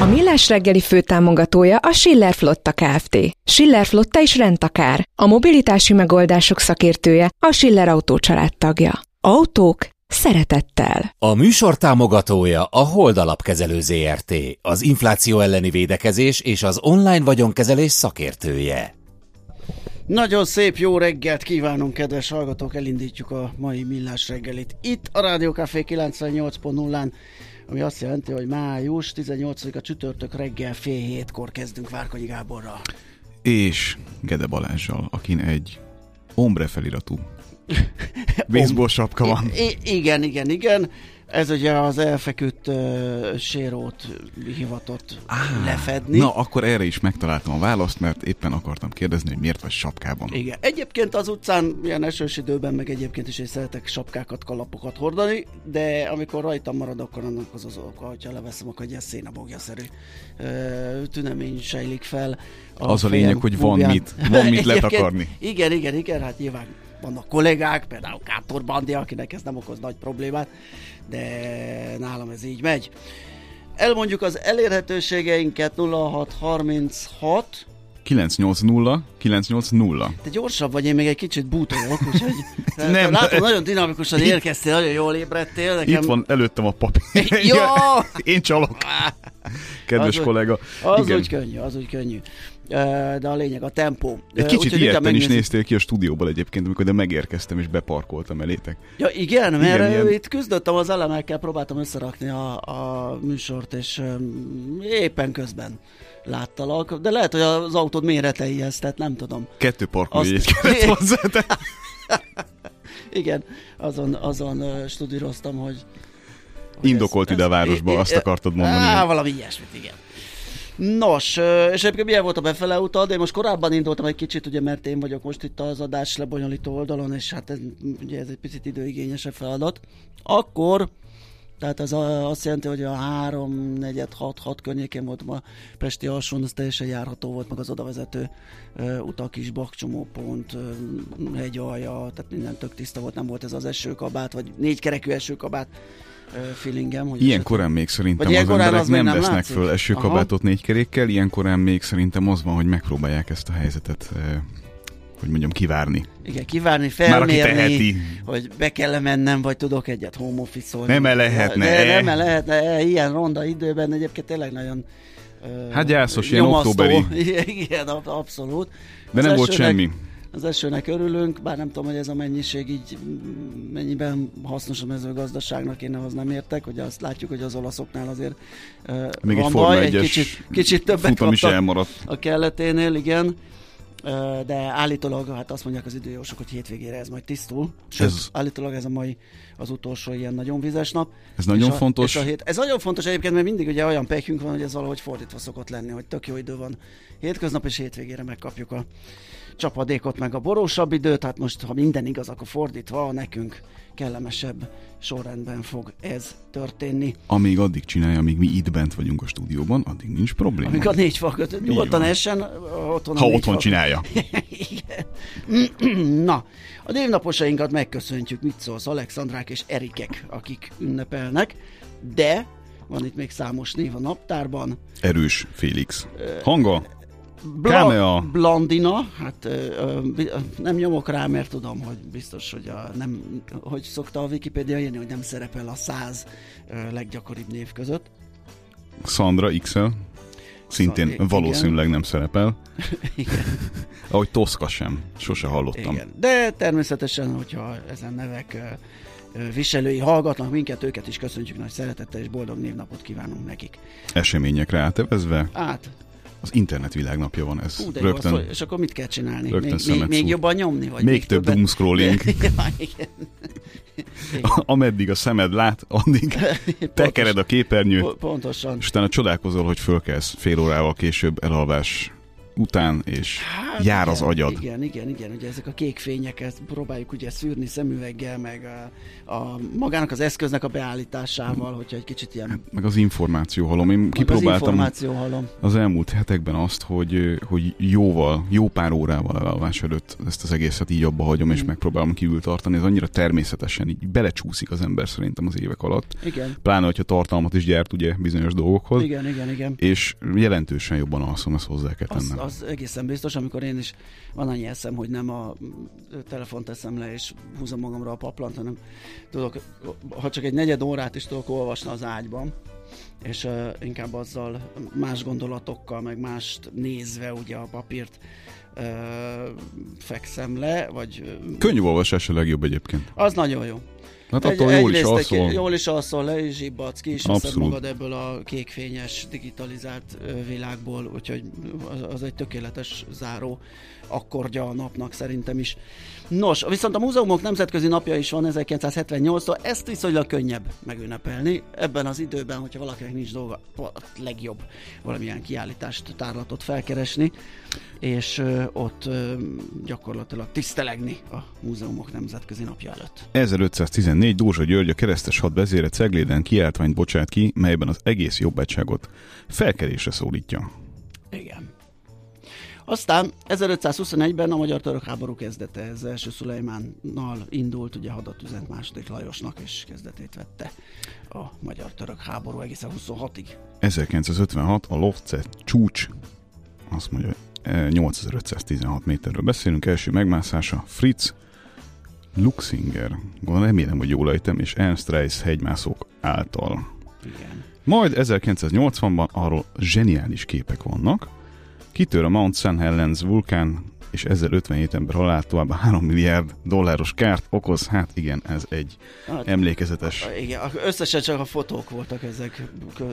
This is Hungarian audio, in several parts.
A Millás reggeli főtámogatója a Schiller Flotta Kft. Schiller Flotta is rendtakár. A mobilitási megoldások szakértője a Schiller Autó tagja. Autók szeretettel. A műsor támogatója a Hold Alapkezelő ZRT, az infláció elleni védekezés és az online vagyonkezelés szakértője. Nagyon szép jó reggelt kívánunk, kedves hallgatók! Elindítjuk a mai millás reggelit. Itt a Rádió Café 98.0-án, ami azt jelenti, hogy május 18-a csütörtök reggel fél hétkor kezdünk Várkonyi Gáborral. És Gede Balázsjal, akin egy ombre feliratú baseball sapka van. I- igen, igen, igen. Ez ugye az elfeküdt uh, sérót hivatott ah, lefedni. Na, akkor erre is megtaláltam a választ, mert éppen akartam kérdezni, hogy miért vagy sapkában. Igen. Egyébként az utcán, ilyen esős időben, meg egyébként is én szeretek sapkákat, kalapokat hordani, de amikor rajtam marad, akkor annak az az oka, hogyha leveszem, akkor egy ilyen szénabogja-szerű ö, tünemény sejlik fel. Az a lényeg, hogy van mit- van mit letakarni. Igen, igen, igen, hát nyilván vannak kollégák, például Kátor Bandi, akinek ez nem okoz nagy problémát, de nálam ez így megy. Elmondjuk az elérhetőségeinket 0636 980 980. te gyorsabb vagy, én még egy kicsit bútolok, úgyhogy Nem, látom, de- nagyon dinamikusan Itt- érkeztél, nagyon jól ébredtél. Nekem... Itt van előttem a papír. Jó! Én csalok. Kedves Az- kollega. Az Igen. úgy könnyű, az úgy könnyű. De a lényeg a tempó. Egy kicsit úgyhogy ilyetten is néztél ki a stúdióból egyébként, amikor de megérkeztem és beparkoltam elétek. Ja igen, mert Igen, ilyen- itt küzdöttem az elemekkel, próbáltam összerakni a, a műsort, és éppen közben láttalak, de lehet, hogy az autód méreteihez, tehát nem tudom. Kettő parkolójegy Azt- kellett hozzá. de- Igen, azon, azon studíroztam, hogy... hogy Indokolt ez- ide a városba, i- azt akartad mondani. Á, valami ilyesmit, igen. Nos, és egyébként milyen volt a befele utad? Én most korábban indultam egy kicsit, ugye, mert én vagyok most itt az adás lebonyolító oldalon, és hát ez, ugye ez egy picit időigényesebb feladat. Akkor tehát ez azt jelenti, hogy a 3, 4, 6, 6 környékén voltam a Pesti alsón, az teljesen járható volt, meg az odavezető utak is, bakcsomópont, ö, hegyalja, tehát minden tök tiszta volt, nem volt ez az esőkabát, vagy négy kerekű esőkabát feelingem. Hogy Ilyen esetleg- korán még szerintem Vagy az emberek nem nem vesznek látszik? föl esőkabátot négy kerékkel, ilyen korán még szerintem az van, hogy megpróbálják ezt a helyzetet, eh, hogy mondjam, kivárni. Igen, kivárni, Már aki felmérni, teheti. hogy be kell mennem, vagy tudok egyet home office-olni. Nem-e lehetne, De, eh? nem-e lehetne, eh, ilyen ronda időben egyébként tényleg nagyon Hát gyászos, ilyen októberi. Igen, ab- abszolút. De Az nem volt semmi. Az esőnek örülünk, bár nem tudom, hogy ez a mennyiség így mennyiben hasznos a mezőgazdaságnak, én ahhoz nem értek, hogy azt látjuk, hogy az olaszoknál azért ö, Még van egy baj, egy 1-es kicsit, kicsit többet futam is kaptak elmaradt. a kelleténél, igen. De állítólag, hát azt mondják az időjósok, hogy hétvégére ez majd tisztul. Sőt, ez... állítólag ez a mai az utolsó ilyen nagyon vizes nap. Ez nagyon És a, fontos. És a hét, ez nagyon fontos egyébként, mert mindig ugye olyan pekünk van, hogy ez valahogy fordítva szokott lenni, hogy tök jó idő van hétköznap és hétvégére megkapjuk a csapadékot, meg a borósabb időt, hát most, ha minden igaz, akkor fordítva nekünk kellemesebb sorrendben fog ez történni. Amíg addig csinálja, amíg mi itt bent vagyunk a stúdióban, addig nincs probléma. Amíg a négy fal között nyugodtan essen, otthon a ha otthon fal- csinálja. Igen. Na, a névnaposainkat megköszöntjük, mit szólsz, Alexandrák és Erikek, akik ünnepelnek, de van itt még számos név a naptárban. Erős Félix. Hanga? Bla- Kámea. Blandina, hát ö, ö, nem nyomok rá, mert tudom, hogy biztos, hogy a, nem, hogy szokta a Wikipédia írni, hogy nem szerepel a száz ö, leggyakoribb név között. Sandra XL. Szintén Szan- igen. valószínűleg nem szerepel. Igen, Ahogy Toszka sem. Sose hallottam. igen. De természetesen, hogyha ezen nevek viselői hallgatnak minket, őket is köszöntjük nagy szeretettel, és boldog névnapot kívánunk nekik. Eseményekre átevezve, Át, az internet világnapja van ez. hú, de jó, Rögtön hogy- és akkor mit kell csinálni? rögtön még, még, még jobban nyomni? Vagy még több többet? doomscrolling. ja, igen. Ameddig a szemed lát, addig tekered a képernyőt, Po- Pontosan. és utána csodálkozol, hogy fölkelsz fél órával később elalvás után, és Hát jár igen, az agyad. Igen, igen, igen, ugye ezek a kék fények, ezt próbáljuk ugye szűrni szemüveggel, meg a, a magának az eszköznek a beállításával, hogyha egy kicsit ilyen Meg az információ halom. Én meg az kipróbáltam információ hallom. az elmúlt hetekben azt, hogy, hogy jóval, jó pár órával elalvás előtt ezt az egészet így abba hagyom, és Mm. megpróbálom kívül tartani. Ez annyira természetesen így belecsúszik az ember szerintem az évek alatt. Igen, Pláne, hogyha tartalmat is gyárt ugye bizonyos dolgokhoz. igen, igen, igen. És jelentősen jobban alszom, ezt hozzá kell Az, tennem. Az egészen biztos, amikor én is van annyi eszem, hogy nem a mm, telefont teszem le és húzom magamra a paplant, hanem tudok, ha csak egy negyed órát is tudok olvasni az ágyban, és uh, inkább azzal más gondolatokkal, meg mást nézve ugye a papírt uh, fekszem le, vagy uh, Könyvolvasás a legjobb egyébként. az nagyon jó. Hát attól jól is egy- alszol. Jól is alszol le, és zsibbadsz ki, és veszed magad ebből a kékfényes, digitalizált világból, úgyhogy az, az egy tökéletes záró akkordja a napnak szerintem is. Nos, viszont a múzeumok nemzetközi napja is van 1978-tól, ezt viszonylag könnyebb megünnepelni. Ebben az időben, hogyha valakinek nincs dolga, a legjobb valamilyen kiállítást, tárlatot felkeresni, és ott gyakorlatilag tisztelegni a múzeumok nemzetközi napja előtt. 1514 Dózsa György a keresztes had vezére Cegléden kiáltványt bocsát ki, melyben az egész jobbágyságot felkerésre szólítja. Igen. Aztán 1521-ben a magyar török háború kezdete, ez első Szulejmánnal indult, ugye hadat üzent második Lajosnak, és kezdetét vette a magyar török háború egészen 26-ig. 1956 a Lovce csúcs, azt mondja, eh, 8516 méterről beszélünk, első megmászása Fritz Luxinger, remélem, hogy jól ejtem, és Ernst Reis hegymászók által. Igen. Majd 1980-ban arról zseniális képek vannak. Kitör a Mount St. Helens vulkán, és ezzel 57 ember halált tovább 3 milliárd dolláros kárt okoz. Hát igen, ez egy Hát, emlékezetes, igen, összesen csak a fotók voltak ezek,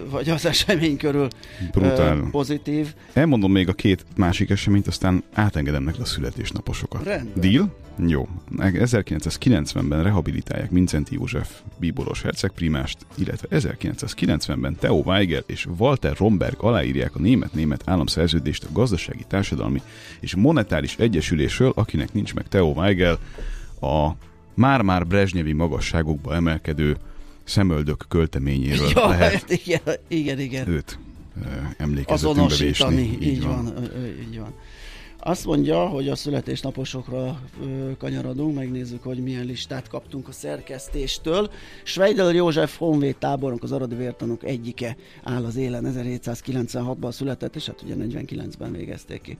vagy az esemény körül brutál. ö, pozitív. Elmondom még a két másik eseményt, aztán átengedem neked a születésnaposokat. Rendben. Deal? Jó. 1990-ben rehabilitálják Mincenti József bíboros hercegprimást, illetve 1990-ben Theo Weigel és Walter Romberg aláírják a német-német államszerződést a gazdasági, társadalmi és monetáris egyesülésről, akinek nincs meg Theo Weigel, a már-már Brezsnyevi magasságokba emelkedő szemöldök költeményéről Ja, lehet hát igen, igen, igen. őt emlékezetünkbe vésni. Így, van. Ö, ö, így van. Azt mondja, hogy a születésnaposokra ö, kanyarodunk, megnézzük, hogy milyen listát kaptunk a szerkesztéstől. Schweidel József Honvéd tábornok, az aradi vértanúk egyike áll az élen, 1796-ban született, és hát ugye 49-ben végezték ki.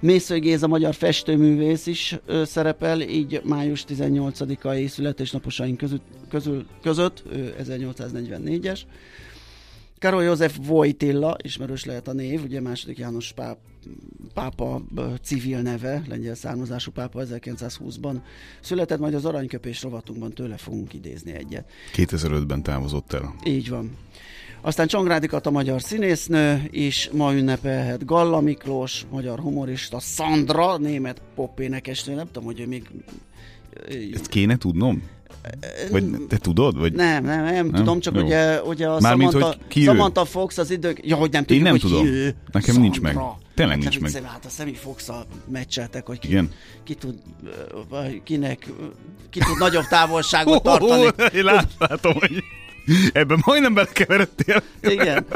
Mészői Géza magyar festőművész is ö, szerepel, így május 18-ai születésnaposaink között, közül, között, ő 1844-es. Karol József Vojtilla, ismerős lehet a név, ugye második János páp, pápa civil neve, lengyel származású pápa 1920-ban született, majd az aranyköpés rovatunkban tőle fogunk idézni egyet. 2005-ben távozott el. Így van. Aztán Csongrádi Kata magyar színésznő is ma ünnepelhet. Galla Miklós, magyar humorista, Sandra, német popénekesnő, nem tudom, hogy ő még Ezt kéne tudnom? Vagy te tudod? Vagy... Nem, nem, nem, nem? tudom, csak Jó. ugye, ugye a Mármint, Samantha, hogy ki ő? Samantha Fox az idők... Ja, hogy nem tudjuk, nem hogy tudom. ki ő. Nekem nincs meg. Sandra. Tényleg nincs meg. Hát a Semi fox meccseltek, hogy ki, Igen. ki tud, vagy kinek, ki tud nagyobb távolságot tartani. Én lát, látom, hogy ebben majdnem belekeveredtél. Igen.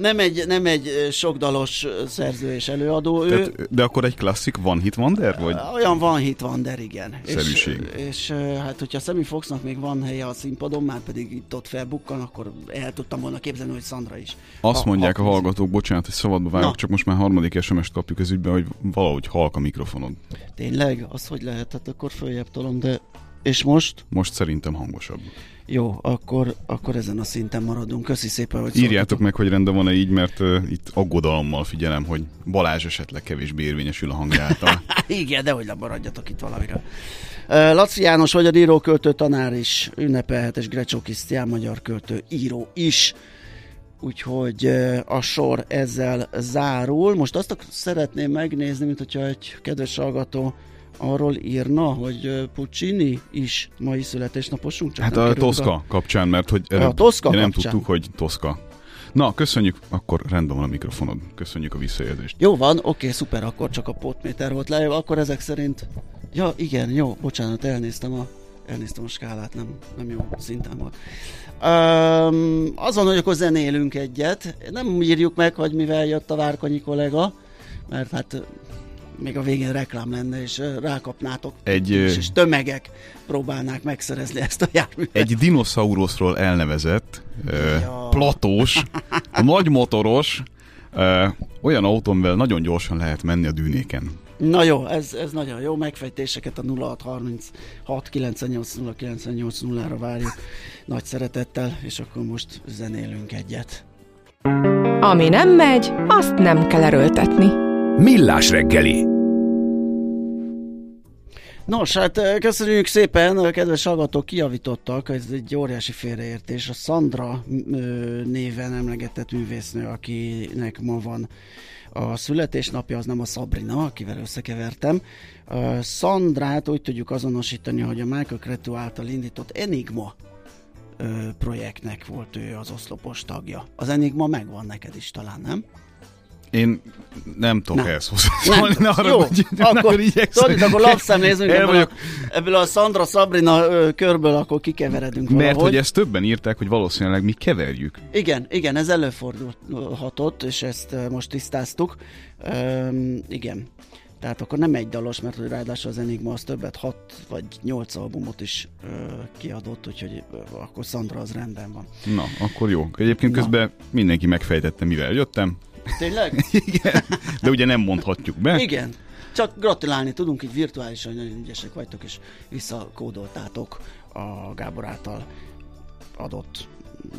Nem, egy, nem egy sokdalos szerző és előadó, ő Tehát, de akkor egy klasszik One Hit Wonder? Vagy? olyan van hit van, de igen. Szerűség. És, és hát, hogyha Semi Foxnak még van helye a színpadon, már pedig itt ott felbukkan, akkor el tudtam volna képzelni, hogy Sandra is. Azt Ha- mondják ha- a hallgatók, bocsánat, hogy szabadba vágok, Na. csak most már harmadik SMS-t kapjuk ez ügyben, hogy valahogy halk a mikrofonod. Tényleg? Az hogy lehet? Hát akkor följebb tolom, de... És most? Most szerintem hangosabb. Jó, akkor, akkor ezen a szinten maradunk. Köszi szépen, hogy Írjátok szóltatok. meg, hogy rendben van-e így, mert uh, itt aggodalommal figyelem, hogy Balázs esetleg kevésbé érvényesül a hangja által. Igen, de hogy lemaradjatok itt valamire. Ö, Laci János vagy a íróköltő tanár is ünnepelhet, és Grecsó Krisztián magyar költő író is. Úgyhogy ö, a sor ezzel zárul. Most azt szeretném megnézni, mint hogyha egy kedves hallgató arról írna, hogy Puccini is mai születésnaposunk. Csak Hát a Toszka kapcsán, mert hogy A Toszka nem kapcsán. tudtuk, hogy Toszka. Na, köszönjük, akkor rendben van a mikrofonod. Köszönjük a visszajelzést. Jó van, oké, szuper, akkor csak a potméter volt le, akkor ezek szerint... Ja, igen, jó, bocsánat, elnéztem a, elnéztem a skálát, nem, nem jó szinten volt. Um, azon, hogy akkor zenélünk egyet, nem írjuk meg, hogy mivel jött a Várkonyi kollega, mert hát még a végén reklám lenne, és rákapnátok, Egy, ö, és tömegek próbálnák megszerezni ezt a járművet. Egy dinoszauruszról elnevezett, Ja. platós, nagy motoros, ö, olyan autón, mivel nagyon gyorsan lehet menni a dűnéken. Na jó, ez, ez nagyon jó, megfejtéseket a 0636 98 098 0-ra várjuk nagy szeretettel, és akkor most zenélünk egyet. Ami nem megy, azt nem kell erőltetni. Millás reggeli. Nos, hát köszönjük szépen, ö, kedves hallgatók kijavítottak, ez egy óriási félreértés. A Sandra néven emlegetett művésznő, akinek ma van a születésnapja, az nem a Sabrina, akivel összekevertem. Ö, Sandrát úgy tudjuk azonosítani, hogy a Michael Cretu által indított Enigma projektnek volt ő az oszlopos tagja. Az Enigma megvan neked is talán, nem? Én nem tudok Nem. ehhez hozzászólni. Ne arra, jó, hogy- akkor, igyekszem. tudod, akkor lapszemlézünk ebből, a, ebből a Sandra Sabrina ö, körből, akkor kikeveredünk Mert valahogy. hogy ezt többen írták, hogy valószínűleg mi keverjük. Igen, igen, ez előfordulhatott, és ezt most tisztáztuk. Üm, igen. Tehát akkor nem egy dalos, mert hogy ráadásul az Enigma az többet, hat vagy nyolc albumot is ö, kiadott, úgyhogy ö, akkor Sandra az rendben van. Na, akkor jó. Egyébként Na. közben mindenki megfejtette, mivel jöttem. Tényleg? Igen. De ugye nem mondhatjuk be. Igen. Csak gratulálni tudunk, így virtuálisan nagyon ügyesek vagytok, és visszakódoltátok a Gábor által adott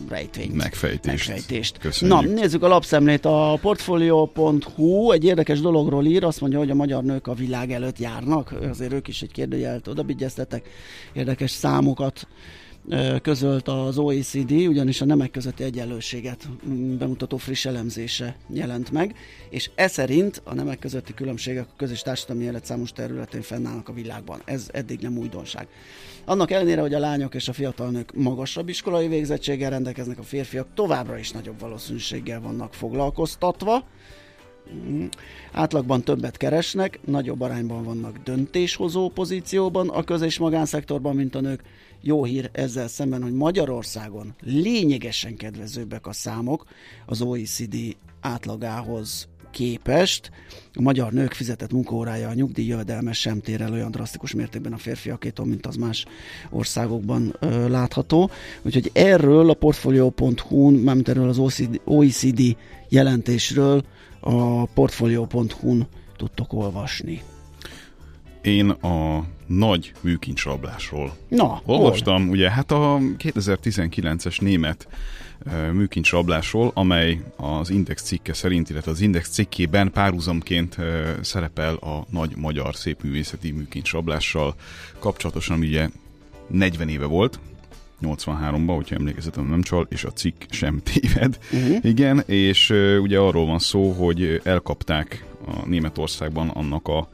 rejtvényt. Megfejtést. Megfejtést. Köszönjük. Na, nézzük a lapszemlét. A portfolio.hu egy érdekes dologról ír, azt mondja, hogy a magyar nők a világ előtt járnak, azért ők is egy kérdőjelet odabigyeztetek, érdekes számokat közölt az OECD, ugyanis a nemek közötti egyenlőséget mm, bemutató friss elemzése jelent meg, és e szerint a nemek közötti különbségek a közös társadalmi élet számos területén fennállnak a világban. Ez eddig nem újdonság. Annak ellenére, hogy a lányok és a fiatal nők magasabb iskolai végzettséggel rendelkeznek, a férfiak továbbra is nagyobb valószínűséggel vannak foglalkoztatva, Mm. Átlagban többet keresnek, nagyobb arányban vannak döntéshozó pozícióban a köz- és magánszektorban, mint a nők. Jó hír ezzel szemben, hogy Magyarországon lényegesen kedvezőbbek a számok az OECD átlagához képest. A magyar nők fizetett munkaórája a nyugdíjjövedelme sem tér el olyan drasztikus mértékben a férfiakétól, mint az más országokban ö, látható. Úgyhogy erről a portfolio.hu-n, mármint erről az OECD, OECD jelentésről a portfolio.hu-n tudtok olvasni. Én a nagy műkincsrablásról Na, olvastam, ugye hát a 2019-es német műkincsrablásról, amely az Index cikke szerint, illetve az Index cikkében párhuzamként szerepel a nagy magyar szépművészeti műkincsrablással kapcsolatosan, ami ugye 40 éve volt, 83-ban, hogyha emlékezetem nem csal, és a cikk sem téved. Uh-huh. Igen, és ugye arról van szó, hogy elkapták a Németországban annak a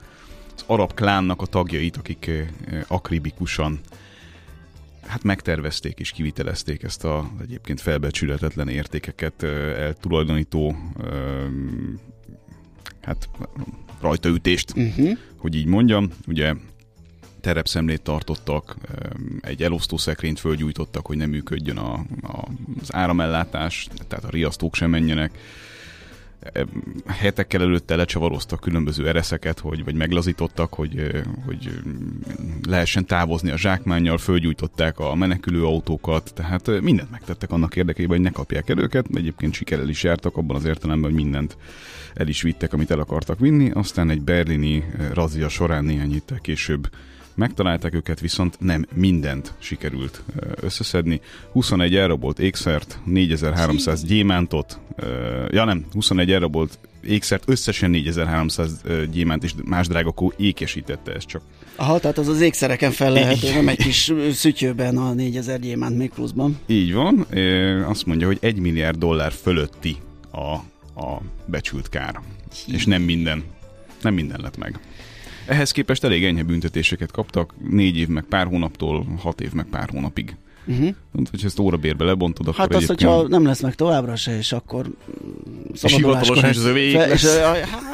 arab klánnak a tagjait, akik akribikusan hát megtervezték és kivitelezték ezt a egyébként felbecsületetlen értékeket eltulajdonító hát rajtaütést, uh-huh. hogy így mondjam. Ugye terepszemlét tartottak, egy elosztó szekrényt fölgyújtottak, hogy nem működjön a, a, az áramellátás, tehát a riasztók sem menjenek hetekkel előtte lecsavaroztak különböző ereszeket, hogy, vagy meglazítottak, hogy, hogy lehessen távozni a zsákmánnyal, fölgyújtották a menekülő autókat, tehát mindent megtettek annak érdekében, hogy ne kapják el őket. Egyébként sikerrel is jártak abban az értelemben, hogy mindent el is vittek, amit el akartak vinni. Aztán egy berlini razia során néhány héttel később Megtalálták őket, viszont nem mindent sikerült összeszedni. 21 elrabolt ékszert, 4300 gyémántot, ja nem, 21 elrabolt ékszert, összesen 4300 gyémánt és más drágakó ékesítette ezt csak. Aha, tehát az az ékszereken fel lehet, nem egy kis szütyőben a 4000 gyémánt még pluszban. Így van, azt mondja, hogy 1 milliárd dollár fölötti a, a becsült kár. Hí. És nem minden, nem minden lett meg. Ehhez képest elég enyhe büntetéseket kaptak, négy év meg pár hónaptól hat év meg pár hónapig. Uh-huh. Hát, hogyha ezt órabérbe lebontod, akkor Hát az, egyébként... hogyha nem lesz meg továbbra se, és akkor szabaduláskor is az lesz.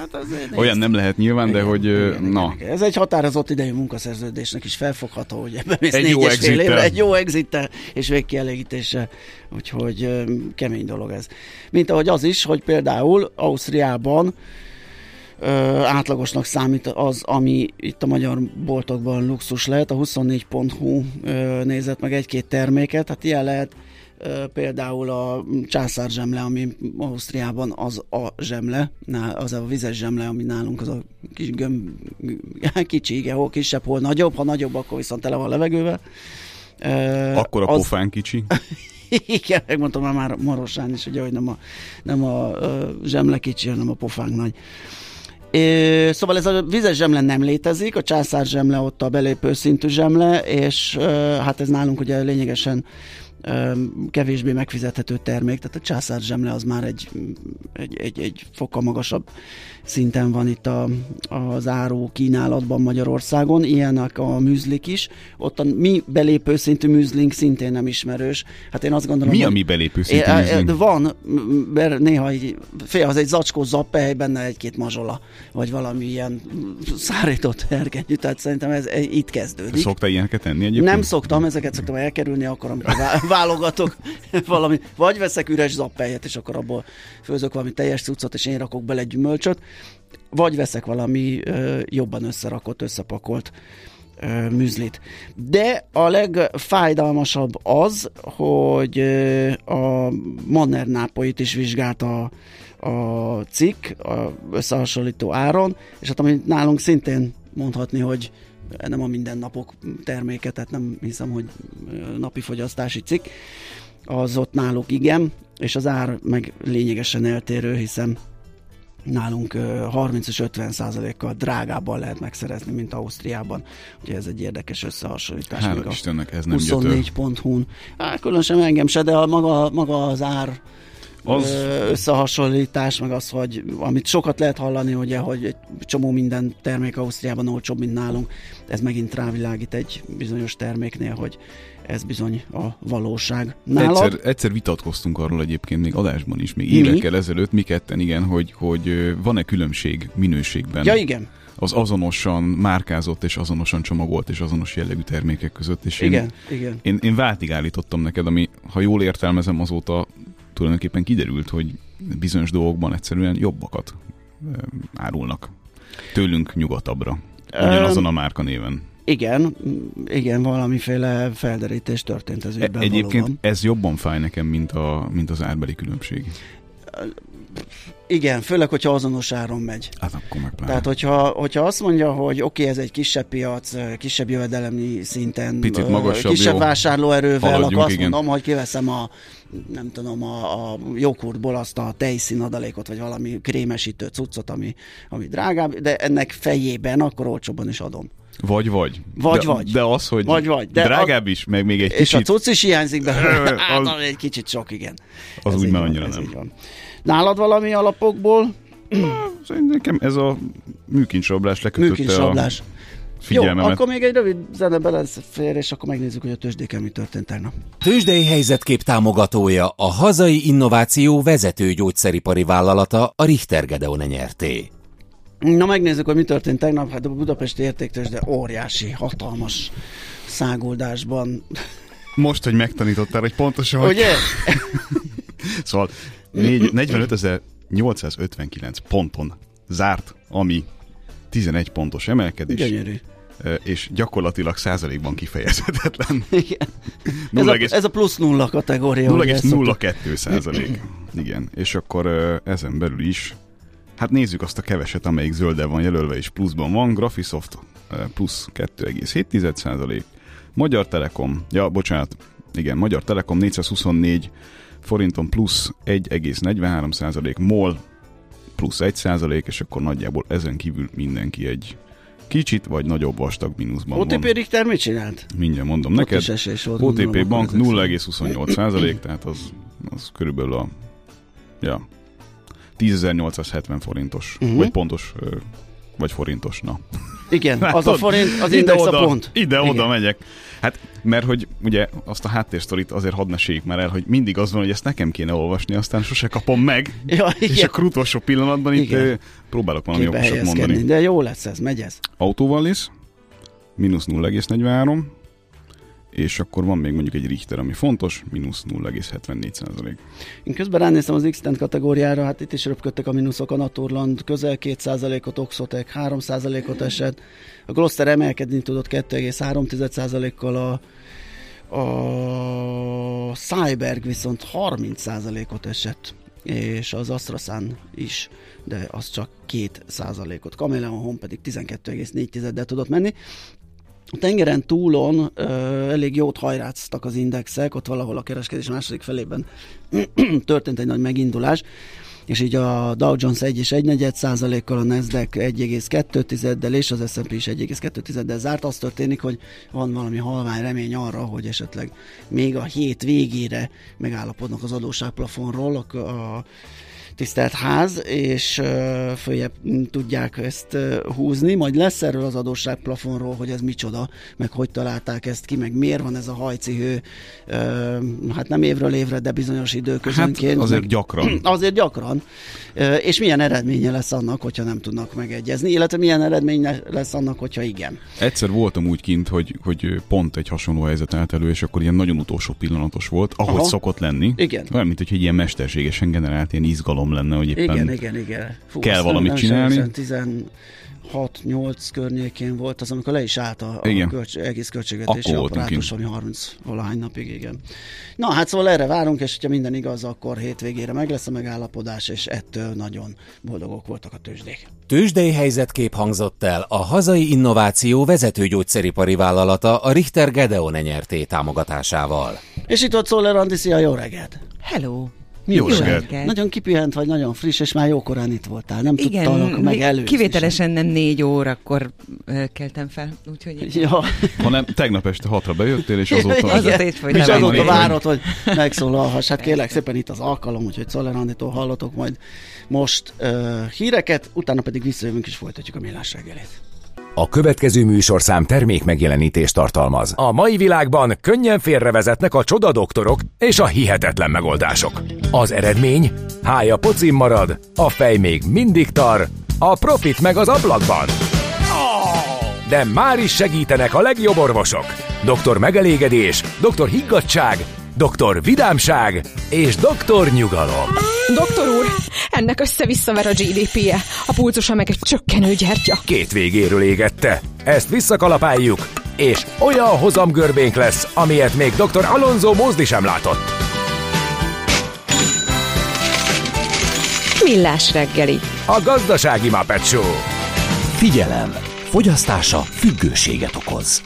Hát az Olyan nem lehet nyilván, igen, de hogy igen, na. Igen. Ez egy határozott idejű munkaszerződésnek is felfogható, hogy ebben mész egy jó évre, egy jó exittel és végkielégítése. Úgyhogy kemény dolog ez. Mint ahogy az is, hogy például Ausztriában átlagosnak számít az, ami itt a magyar boltokban luxus lehet. A 24.hu ö, nézett meg egy-két terméket, hát ilyen lehet például a császár zsemle, ami Ausztriában az a zsemle, az a vizes zsemle, ami nálunk az a kis gömb, kicsi, igen, hol kisebb, hol nagyobb, ha nagyobb, akkor viszont tele van levegővel. Akkor a az, pofán kicsi. igen, megmondtam már, Marosán is, ugye, hogy nem a, nem a zsemle kicsi, hanem a pofánk nagy. É, szóval ez a vizes zsemle nem létezik, a császár zsemle ott a belépő szintű zsemle, és hát ez nálunk ugye lényegesen kevésbé megfizethető termék, tehát a császár zsemle az már egy, egy, egy, egy fokkal magasabb szinten van itt a, az áró kínálatban Magyarországon, ilyenek a műzlik is. Ott a mi belépő szintű műzlink szintén nem ismerős. Hát én azt gondolom, Mi a mi belépő szintű műzlink? Van, mert néha így, fél, az egy zacskó zappely, benne egy-két mazsola, vagy valami ilyen szárított ergenyű, tehát szerintem ez itt kezdődik. Szoktál ilyeneket tenni egyébként? Nem szoktam, ezeket szoktam elkerülni, akkor amikor válogatok valami, vagy veszek üres zappelyet, és akkor abból főzök valami teljes cuccot, és én rakok bele gyümölcsöt, vagy veszek valami ö, jobban összerakott, összepakolt ö, műzlit. De a legfájdalmasabb az, hogy ö, a Manner Nápolyt is vizsgálta a, a cikk, a összehasonlító áron, és hát amit nálunk szintén mondhatni, hogy nem a mindennapok terméke, tehát nem hiszem, hogy napi fogyasztási cikk, az ott náluk igen, és az ár meg lényegesen eltérő, hiszen nálunk 30 és 50 százalékkal drágábban lehet megszerezni, mint Ausztriában. Ugye ez egy érdekes összehasonlítás. Hála Istennek ez nem 24.hu-n. Hát különösen engem se, de a maga, maga az ár az... összehasonlítás, meg az, hogy amit sokat lehet hallani, ugye, hogy egy csomó minden termék Ausztriában olcsóbb, mint nálunk, ez megint rávilágít egy bizonyos terméknél, hogy ez bizony a valóság. Nálad? Egyszer, egyszer vitatkoztunk arról egyébként még adásban is, még évekkel ezelőtt, mi ketten, igen, hogy, hogy van-e különbség minőségben? Ja, igen az azonosan márkázott és azonosan csomagolt és azonos jellegű termékek között. És igen, én, igen. Én, én váltig állítottam neked, ami, ha jól értelmezem, azóta tulajdonképpen kiderült, hogy bizonyos dolgokban egyszerűen jobbakat árulnak tőlünk nyugatabbra. Ugyanazon a márka néven. Igen, igen, valamiféle felderítés történt az ügyben Egyébként valóban. ez jobban fáj nekem, mint, a, mint az árbeli különbség. Igen, főleg, hogyha azonos áron megy. Hát akkor meg Tehát, hogyha, hogyha azt mondja, hogy oké, okay, ez egy kisebb piac, kisebb jövedelemi szinten, Picit magasabb, kisebb jó. vásárlóerővel, Haladjunk, akkor azt igen. mondom, hogy kiveszem a nem tudom, a, a joghurtból azt a tejszín adalékot, vagy valami krémesítő cuccot, ami, ami drágább, de ennek fejében akkor olcsóban is adom. Vagy, vagy. Vagy, de, vagy. De az, hogy vagy, vagy. De drágább a, is, meg még egy és kicsit... És a cucc is hiányzik be, az, egy kicsit sok, igen. Az Ez úgy már annyira nem. Van. Nálad valami alapokból Szerintem nekem ez a műkincsrablás lekötötte Műkincsrablás. a Jó, figyelmemet. akkor még egy rövid zene belefér, és akkor megnézzük, hogy a tőzsdéken mi történt tegnap. Tőzsdei helyzetkép támogatója a hazai innováció vezető gyógyszeripari vállalata a Richter Gedeon nyerté. Na megnézzük, hogy mi történt tegnap. Hát a budapesti értéktős, de óriási, hatalmas száguldásban. Most, hogy megtanítottál, hogy pontosan. Ugye? Szóval négy- 45.859 ponton zárt, ami 11 pontos emelkedés, Gyönyörű. és gyakorlatilag százalékban kifejezhetetlen. Igen. Ez a, ez a plusz nulla kategória. ugye ezt szoktuk- 0,02 százalék. Igen, és akkor ezen belül is, hát nézzük azt a keveset, amelyik zölden van jelölve és pluszban van. Graphisoft ö, plusz 2,7 százalék. Magyar Telekom, ja, bocsánat, igen, Magyar Telekom 424 forinton plusz 1,43 százalék, MOL plusz 1 százalék, és akkor nagyjából ezen kívül mindenki egy kicsit vagy nagyobb vastag mínuszban OTP van. Richter mit csinált? Mindjárt mondom Ott neked. is esés volt, OTP Bank akkor ezek 0,28 százalék, tehát az, az körülbelül a ja, 10.870 forintos, uh-huh. vagy pontos, vagy forintos, na. Igen, az a forint, az index a Ide-oda, pont. Ide-oda megyek. Hát, mert hogy ugye azt a háttérsztorit azért hadd meséljük már el, hogy mindig az van, hogy ezt nekem kéne olvasni, aztán sose kapom meg, Ja, és igen. akkor utolsó pillanatban itt Igen. próbálok valami okosat mondani. De jó lesz ez, megy ez. Autóvallis, mínusz 0,43, és akkor van még mondjuk egy Richter, ami fontos, mínusz 0,74 százalék. Én közben ránéztem az x kategóriára, hát itt is röpködtek a mínuszok, a Naturland közel 2%-ot, Oxotec 3%-ot esett, a Gloster emelkedni tudott 2,3%-kal, a, a Cyberg viszont 30%-ot esett és az AstraZan is, de az csak 2%-ot. Kameleon Home pedig 12,4-del tudott menni. Tengeren túlon ö, elég jót hajráztak az indexek, ott valahol a kereskedés második felében történt egy nagy megindulás, és így a Dow Jones 1 és 1 százalékkal, a Nasdaq 1,2-del és az S&P is 1,2-del zárt. Az történik, hogy van valami halvány remény arra, hogy esetleg még a hét végére megállapodnak az adósságplafonról a, a tisztelt ház, és följebb tudják ezt húzni, majd lesz erről az adósságplafonról, hogy ez micsoda, meg hogy találták ezt ki, meg miért van ez a hajcihő, hát nem évről évre, de bizonyos időközönként. Hát azért meg, gyakran. Azért gyakran. És milyen eredménye lesz annak, hogyha nem tudnak megegyezni, illetve milyen eredménye lesz annak, hogyha igen. Egyszer voltam úgy kint, hogy, hogy pont egy hasonló helyzet állt elő, és akkor ilyen nagyon utolsó pillanatos volt, ahogy Aha. szokott lenni. Igen. Olyan, mint hogy egy ilyen mesterségesen generált ilyen izgalom lenne, hogy éppen Igen, igen, igen. Fú, kell valamit nem- csinálni. nem sem- 16-8 környékén volt az, amikor le is állt a, a Igen. költs- egész költségvetési apparátus, ami 30 valahány napig, igen. Na hát szóval erre várunk, és hogyha minden igaz, akkor hétvégére meg lesz a megállapodás, és ettől nagyon boldogok voltak a tőzsdék. Tőzsdei helyzetkép hangzott el a hazai innováció vezető gyógyszeripari vállalata a Richter Gedeon nyerté támogatásával. És itt ott Szoller Andi, szia, jó reggelt! Hello! Jó reggelt. Nagyon kipihent vagy, nagyon friss, és már jókorán itt voltál. Nem Igen, tudtalak meg előzni. kivételesen nem négy órakor keltem fel, úgyhogy. Ja, hanem tegnap este hatra bejöttél, és azóta... Azóta itt és folytatom. azóta várod, hogy megszólalhass. Hát kérlek szépen itt az alkalom, úgyhogy Szoller Anditól hallotok majd most uh, híreket, utána pedig visszajövünk és folytatjuk a millás reggelét. A következő műsorszám termék megjelenítést tartalmaz. A mai világban könnyen félrevezetnek a csoda doktorok és a hihetetlen megoldások. Az eredmény? Hája pocim marad, a fej még mindig tar, a profit meg az ablakban. De már is segítenek a legjobb orvosok. Doktor megelégedés, doktor higgadság, doktor vidámság és doktor nyugalom. Doktor úr, ennek össze-visszaver a GDP-je, a pulzusa meg egy csökkenő gyertya. Két végéről égette. Ezt visszakalapáljuk, és olyan hozamgörbénk lesz, amilyet még dr. Alonso Mózdi sem látott. Millás reggeli. A gazdasági Muppet Show. Figyelem! Fogyasztása függőséget okoz.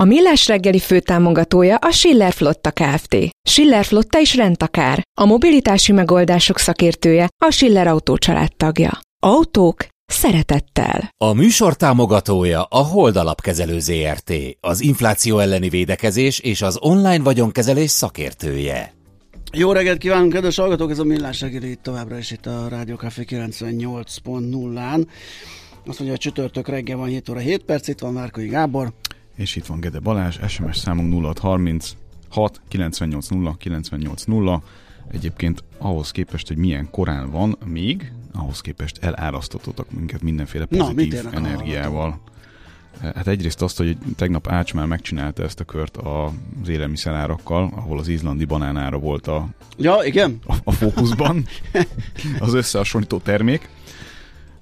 A Millás reggeli főtámogatója a Schiller Flotta Kft. Schiller Flotta is rendtakár. A mobilitási megoldások szakértője a Schiller Autó tagja. Autók szeretettel. A műsor támogatója a Hold Alapkezelő ZRT, az infláció elleni védekezés és az online vagyonkezelés szakértője. Jó reggelt kívánunk, kedves hallgatók! Ez a Millás reggeli itt továbbra is itt a Rádió Café 98.0-án. Azt mondja, hogy csütörtök reggel van 7 óra 7 perc, itt van Várkai Gábor. És itt van Gede Balázs, SMS számunk 0630 6 98 0 98 0. Egyébként ahhoz képest, hogy milyen korán van még, ahhoz képest elárasztottak minket mindenféle pozitív Na, energiával. Hát egyrészt azt, hogy tegnap Ács már megcsinálta ezt a kört az élelmiszerárakkal, ahol az izlandi banánára volt a, ja, igen? a, a fókuszban az összehasonlító termék.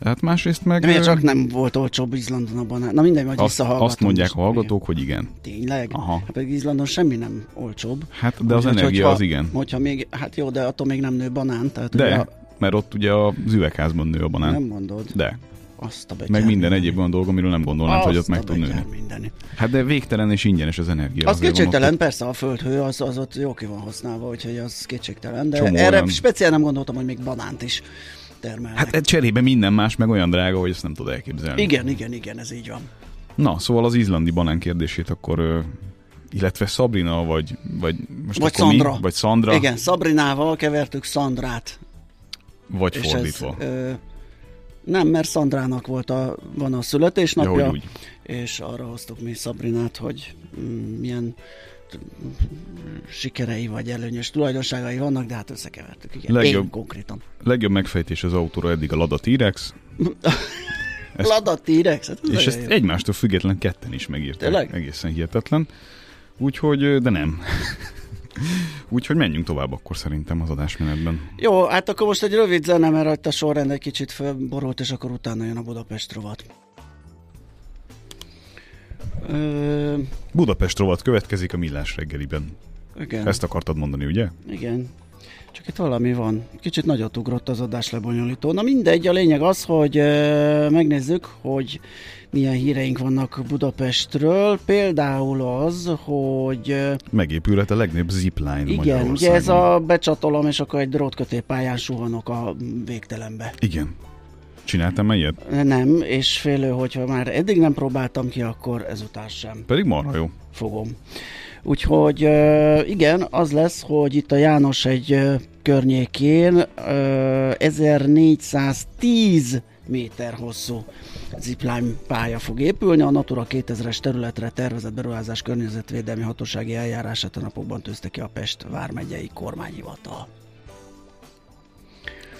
Hát másrészt meg... De miért csak nem volt olcsóbb Izlandon a banán? Na mindegy, majd azt, azt mondják a hallgatók, igen. hogy igen. Tényleg? Aha. Hát pedig Izlandon semmi nem olcsóbb. Hát de az Úgy, energia hogyha, az igen. Hogyha még, hát jó, de attól még nem nő banán. Tehát de, a... mert ott ugye az üvegházban nő a banán. Nem mondod. De. Azt a meg minden egyéb olyan dolog, amiről nem gondolnád, hogy ott meg tud nőni. Hát de végtelen és ingyenes az energia. Az kétségtelen, ott... persze a földhő az, az ott jó ki van használva, úgyhogy az kétségtelen. De Csomó erre olyan... speciál nem gondoltam, hogy még banánt is termelnek. Hát cserébe minden más meg olyan drága, hogy ezt nem tud elképzelni. Igen, igen, igen, ez így van. Na, szóval az izlandi banán kérdését akkor illetve Sabrina, vagy, vagy most vagy Sandra. Mi? Vagy Sandra. Igen, Sabrinával kevertük Sandrát. Vagy és fordítva. Ez, ö, nem, mert Szandrának volt a, van a születésnapja, úgy. és arra hoztuk mi Szabrinát, hogy mm, milyen sikerei vagy előnyös tulajdonságai vannak, de hát összekevertük. Igen. Legjobb, Én konkrétan. Legjobb megfejtés az autóra eddig a Lada T-Rex. ezt, Lada T-Rex? Hát és ezt jó. egymástól független ketten is megírták. Tényleg? Egészen hihetetlen. Úgyhogy, de nem. Úgyhogy menjünk tovább akkor szerintem az adásmenetben. Jó, hát akkor most egy rövid zene, mert a sorrend egy kicsit fölborult, és akkor utána jön a Budapest rovat. Ö... Budapest rovat következik a Millás reggeliben. Igen. Ezt akartad mondani, ugye? Igen. Csak itt valami van. Kicsit nagyot ugrott az adás lebonyolító. Na mindegy, a lényeg az, hogy megnézzük, hogy milyen híreink vannak Budapestről. Például az, hogy... Megépülhet a legnagyobb zipline Igen, ugye ez a becsatolom, és akkor egy drótkötélpályán suhanok a végtelenbe. Igen. Csináltam ilyet? Nem, és félő, hogyha már eddig nem próbáltam ki, akkor ezután sem. Pedig marha jó. Fogom. Úgyhogy igen, az lesz, hogy itt a János egy környékén 1410 méter hosszú zipline pálya fog épülni. A Natura 2000-es területre tervezett beruházás környezetvédelmi hatósági eljárását a napokban tűzte ki a Pest vármegyei kormányhivatal.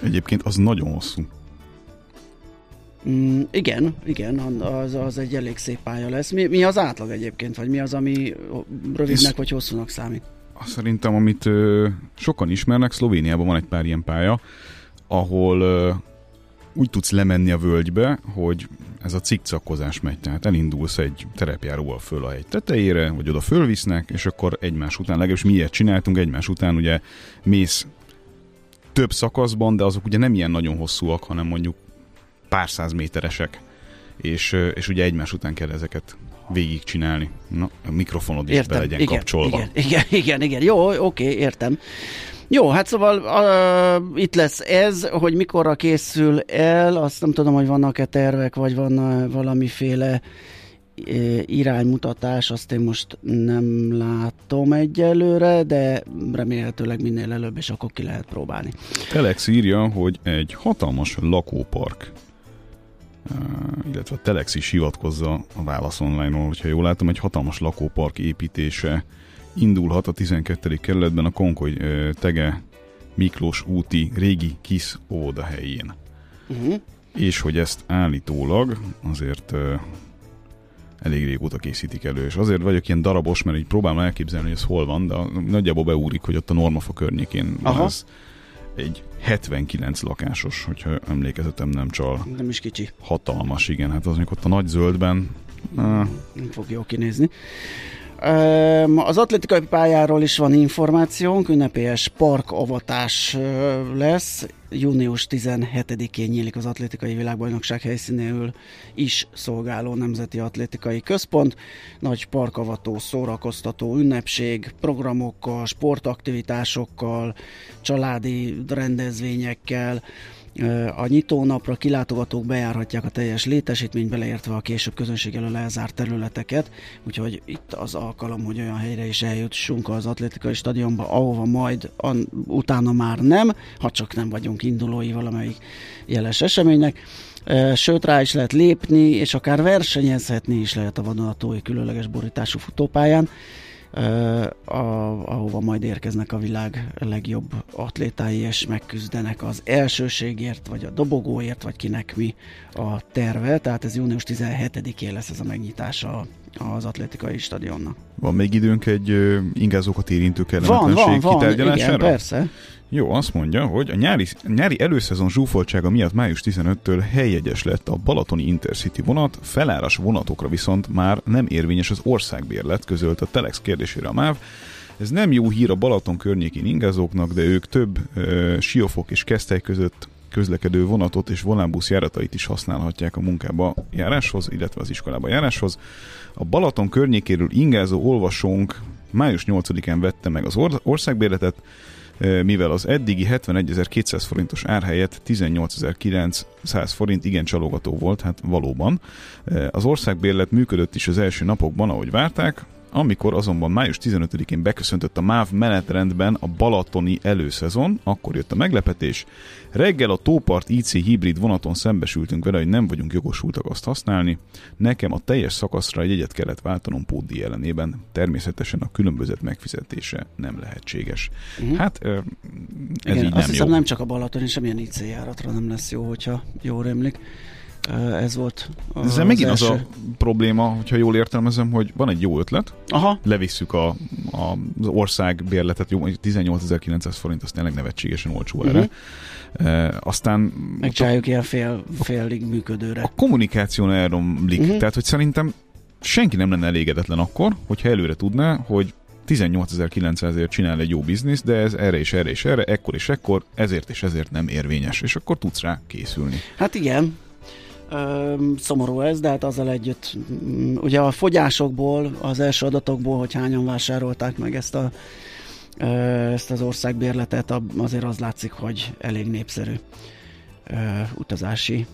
Egyébként az nagyon hosszú. Mm, igen, igen, az, az egy elég szép pálya lesz. Mi, mi az átlag egyébként, vagy mi az, ami rövidnek vagy hosszúnak számít? Szerintem, amit ö, sokan ismernek, Szlovéniában van egy pár ilyen pálya, ahol ö, úgy tudsz lemenni a völgybe, hogy ez a cikcakozás megy, tehát elindulsz egy terepjáróval föl a hegy tetejére, vagy oda fölvisznek, és akkor egymás után, legalábbis mi ilyet csináltunk, egymás után ugye mész több szakaszban, de azok ugye nem ilyen nagyon hosszúak, hanem mondjuk pár száz méteresek, és, és ugye egymás után kell ezeket végigcsinálni. Na, a mikrofonod is értem, be legyen igen, kapcsolva. Igen, igen, igen, igen. Jó, oké, értem. Jó, hát szóval uh, itt lesz ez, hogy mikorra készül el, azt nem tudom, hogy vannak-e tervek, vagy van valamiféle uh, iránymutatás, azt én most nem látom egyelőre, de remélhetőleg minél előbb, és akkor ki lehet próbálni. Telex írja, hogy egy hatalmas lakópark illetve a Telex is hivatkozza a válasz online-ról, hogyha jól látom, egy hatalmas lakópark építése indulhat a 12. kerületben a Konkoly Tege Miklós úti régi kis óvoda helyén. Uh-huh. És hogy ezt állítólag azért elég régóta készítik elő, és azért vagyok ilyen darabos, mert így próbálom elképzelni, hogy ez hol van, de nagyjából beúrik, hogy ott a Normafa környékén Aha. ez egy 79 lakásos, hogyha emlékezetem nem csal. Nem is kicsi. Hatalmas, igen, hát az ott a nagy zöldben. Nem fog jó kinézni. Az atlétikai pályáról is van információnk, ünnepélyes parkavatás lesz. Június 17-én nyílik az atlétikai világbajnokság helyszínéül is szolgáló Nemzeti Atlétikai Központ. Nagy parkavató, szórakoztató ünnepség, programokkal, sportaktivitásokkal, családi rendezvényekkel, A nyitónapra kilátogatók bejárhatják a teljes létesítményt, beleértve a később közönség elől elzárt területeket, úgyhogy itt az alkalom, hogy olyan helyre is eljutsunk az atlétikai stadionba, ahova majd an, utána már nem, ha csak nem vagyunk indulói valamelyik jeles eseménynek. Sőt, rá is lehet lépni, és akár versenyezhetni is lehet a vadonatúi különleges borítású futópályán ahova majd érkeznek a világ legjobb atlétái, és megküzdenek az elsőségért, vagy a dobogóért, vagy kinek mi a terve. Tehát ez június 17-én lesz ez a megnyitása az atlétikai stadionnak. Van még időnk egy ingázókat érintő kellemetlenség van, van, van, igen, persze. Jó, azt mondja, hogy a nyári, nyári előszezon zsúfoltsága miatt május 15-től helyjegyes lett a Balatoni Intercity vonat, feláras vonatokra viszont már nem érvényes az országbérlet, közölt a Telex kérdésére a MÁV. Ez nem jó hír a Balaton környékén ingázóknak, de ők több ö, siófok és keszthely között közlekedő vonatot és volánbusz járatait is használhatják a munkába járáshoz, illetve az iskolába járáshoz. A Balaton környékéről ingázó olvasónk május 8-án vette meg az országbérletet, mivel az eddigi 71.200 forintos ár helyett 18.900 forint igen csalogató volt, hát valóban. Az országbérlet működött is az első napokban, ahogy várták, amikor azonban május 15-én beköszöntött a MÁV menetrendben a balatoni előszezon, akkor jött a meglepetés. Reggel a Tópart IC hibrid vonaton szembesültünk vele, hogy nem vagyunk jogosultak azt használni. Nekem a teljes szakaszra egy egyet kellett váltanom pódi ellenében. Természetesen a különbözet megfizetése nem lehetséges. Uh-huh. Hát ez Igen, így azt nem hiszem jó. nem csak a Balaton, és semmilyen IC járatra nem lesz jó, hogyha jól remlik ez volt az Ezzel megint első. az a probléma, hogyha jól értelmezem, hogy van egy jó ötlet, Aha. levisszük a, a, az ország bérletet, 18.900 forint, azt tényleg nevetségesen olcsó uh-huh. erre. E, aztán... Megcsináljuk ilyen fél, félig működőre. A kommunikáció elromlik, uh-huh. tehát hogy szerintem senki nem lenne elégedetlen akkor, hogyha előre tudná, hogy 18.900-ért csinál egy jó biznisz, de ez erre és erre és erre, ekkor és ekkor, ezért és ezért nem érvényes, és akkor tudsz rá készülni. Hát igen, szomorú ez, de hát azzal együtt, mm, ugye a fogyásokból, az első adatokból, hogy hányan vásárolták meg ezt a ezt az országbérletet, azért az látszik, hogy elég népszerű utazási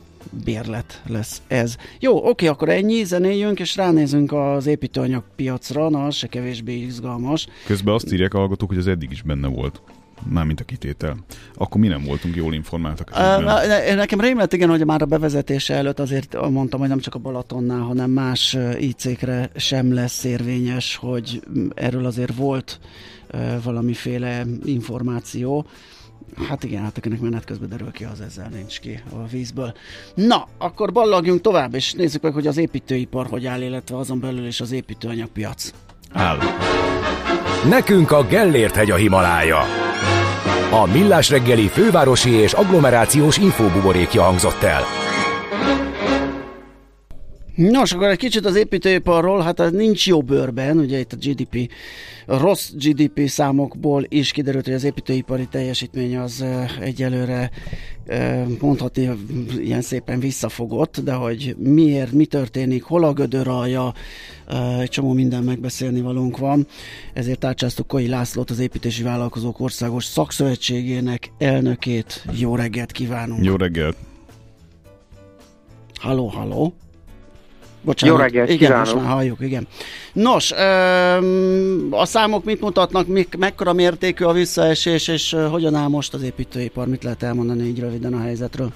bérlet lesz ez. Jó, oké, akkor ennyi, zenéjünk, és ránézünk az építőanyagpiacra, na, az se kevésbé izgalmas. Közben azt írják a hallgatók, hogy az eddig is benne volt mármint a kitétel. Akkor mi nem voltunk jól informáltak. Uh, ne, nekem rémlett igen, hogy már a bevezetése előtt azért mondtam, hogy nem csak a Balatonnál, hanem más IC-kre sem lesz érvényes, hogy erről azért volt uh, valamiféle információ. Hát igen, hát akinek menet közben derül ki, az ezzel nincs ki a vízből. Na, akkor ballagjunk tovább, és nézzük meg, hogy az építőipar hogy áll, illetve azon belül is az építőanyagpiac. Áll. Nekünk a Gellért hegy a Himalája. A Millás reggeli fővárosi és agglomerációs infóbuborékja hangzott el. Nos, akkor egy kicsit az építőiparról, hát ez nincs jó bőrben, ugye itt a GDP, a rossz GDP számokból is kiderült, hogy az építőipari teljesítmény az egyelőre mondhatni ilyen szépen visszafogott, de hogy miért, mi történik, hol a gödör alja, egy csomó minden megbeszélni valónk van. Ezért tárcsáztuk Koi Lászlót, az Építési Vállalkozók Országos Szakszövetségének elnökét. Jó reggelt kívánunk! Jó reggelt! Halló, halló! Bocsánat. Jó reggelt, igen, kívánok. most már halljuk, igen. Nos, a számok mit mutatnak, mik, mekkora mértékű a visszaesés, és hogyan áll most az építőipar? Mit lehet elmondani így röviden a helyzetről?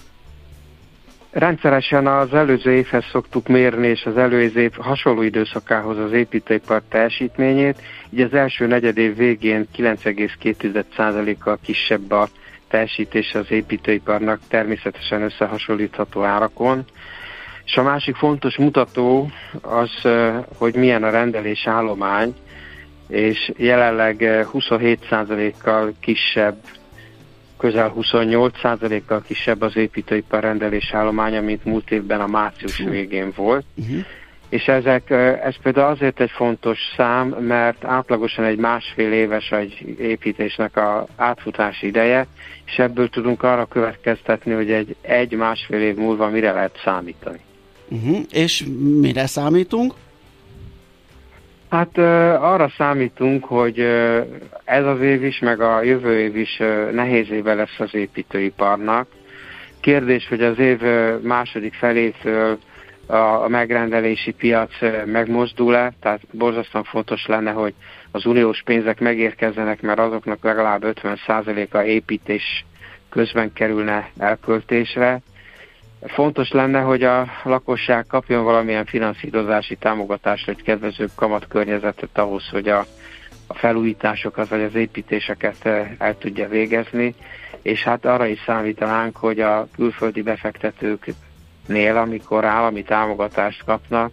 Rendszeresen az előző évhez szoktuk mérni, és az előző év hasonló időszakához az építőipar teljesítményét. Így az első negyedév végén 9,2%-kal kisebb a teljesítés az építőiparnak természetesen összehasonlítható árakon. És a másik fontos mutató az, hogy milyen a rendelés állomány, és jelenleg 27%-kal kisebb, közel 28%-kal kisebb az építőipar rendelés állománya, mint múlt évben a március végén volt. Uh-huh. És ezek, ez például azért egy fontos szám, mert átlagosan egy másfél éves egy építésnek a átfutási ideje, és ebből tudunk arra következtetni, hogy egy, egy másfél év múlva mire lehet számítani. Uh-huh. És mire számítunk? Hát arra számítunk, hogy ez az év is, meg a jövő év is nehéz éve lesz az építőiparnak, Kérdés, hogy az év második felétől a megrendelési piac megmozdul-e, tehát borzasztóan fontos lenne, hogy az uniós pénzek megérkezzenek, mert azoknak legalább 50%-a építés közben kerülne elköltésre. Fontos lenne, hogy a lakosság kapjon valamilyen finanszírozási támogatást, vagy kedvezőbb kamatkörnyezetet ahhoz, hogy a, a felújításokat vagy az építéseket el tudja végezni, és hát arra is számítanánk, hogy a külföldi befektetőknél, amikor állami támogatást kapnak,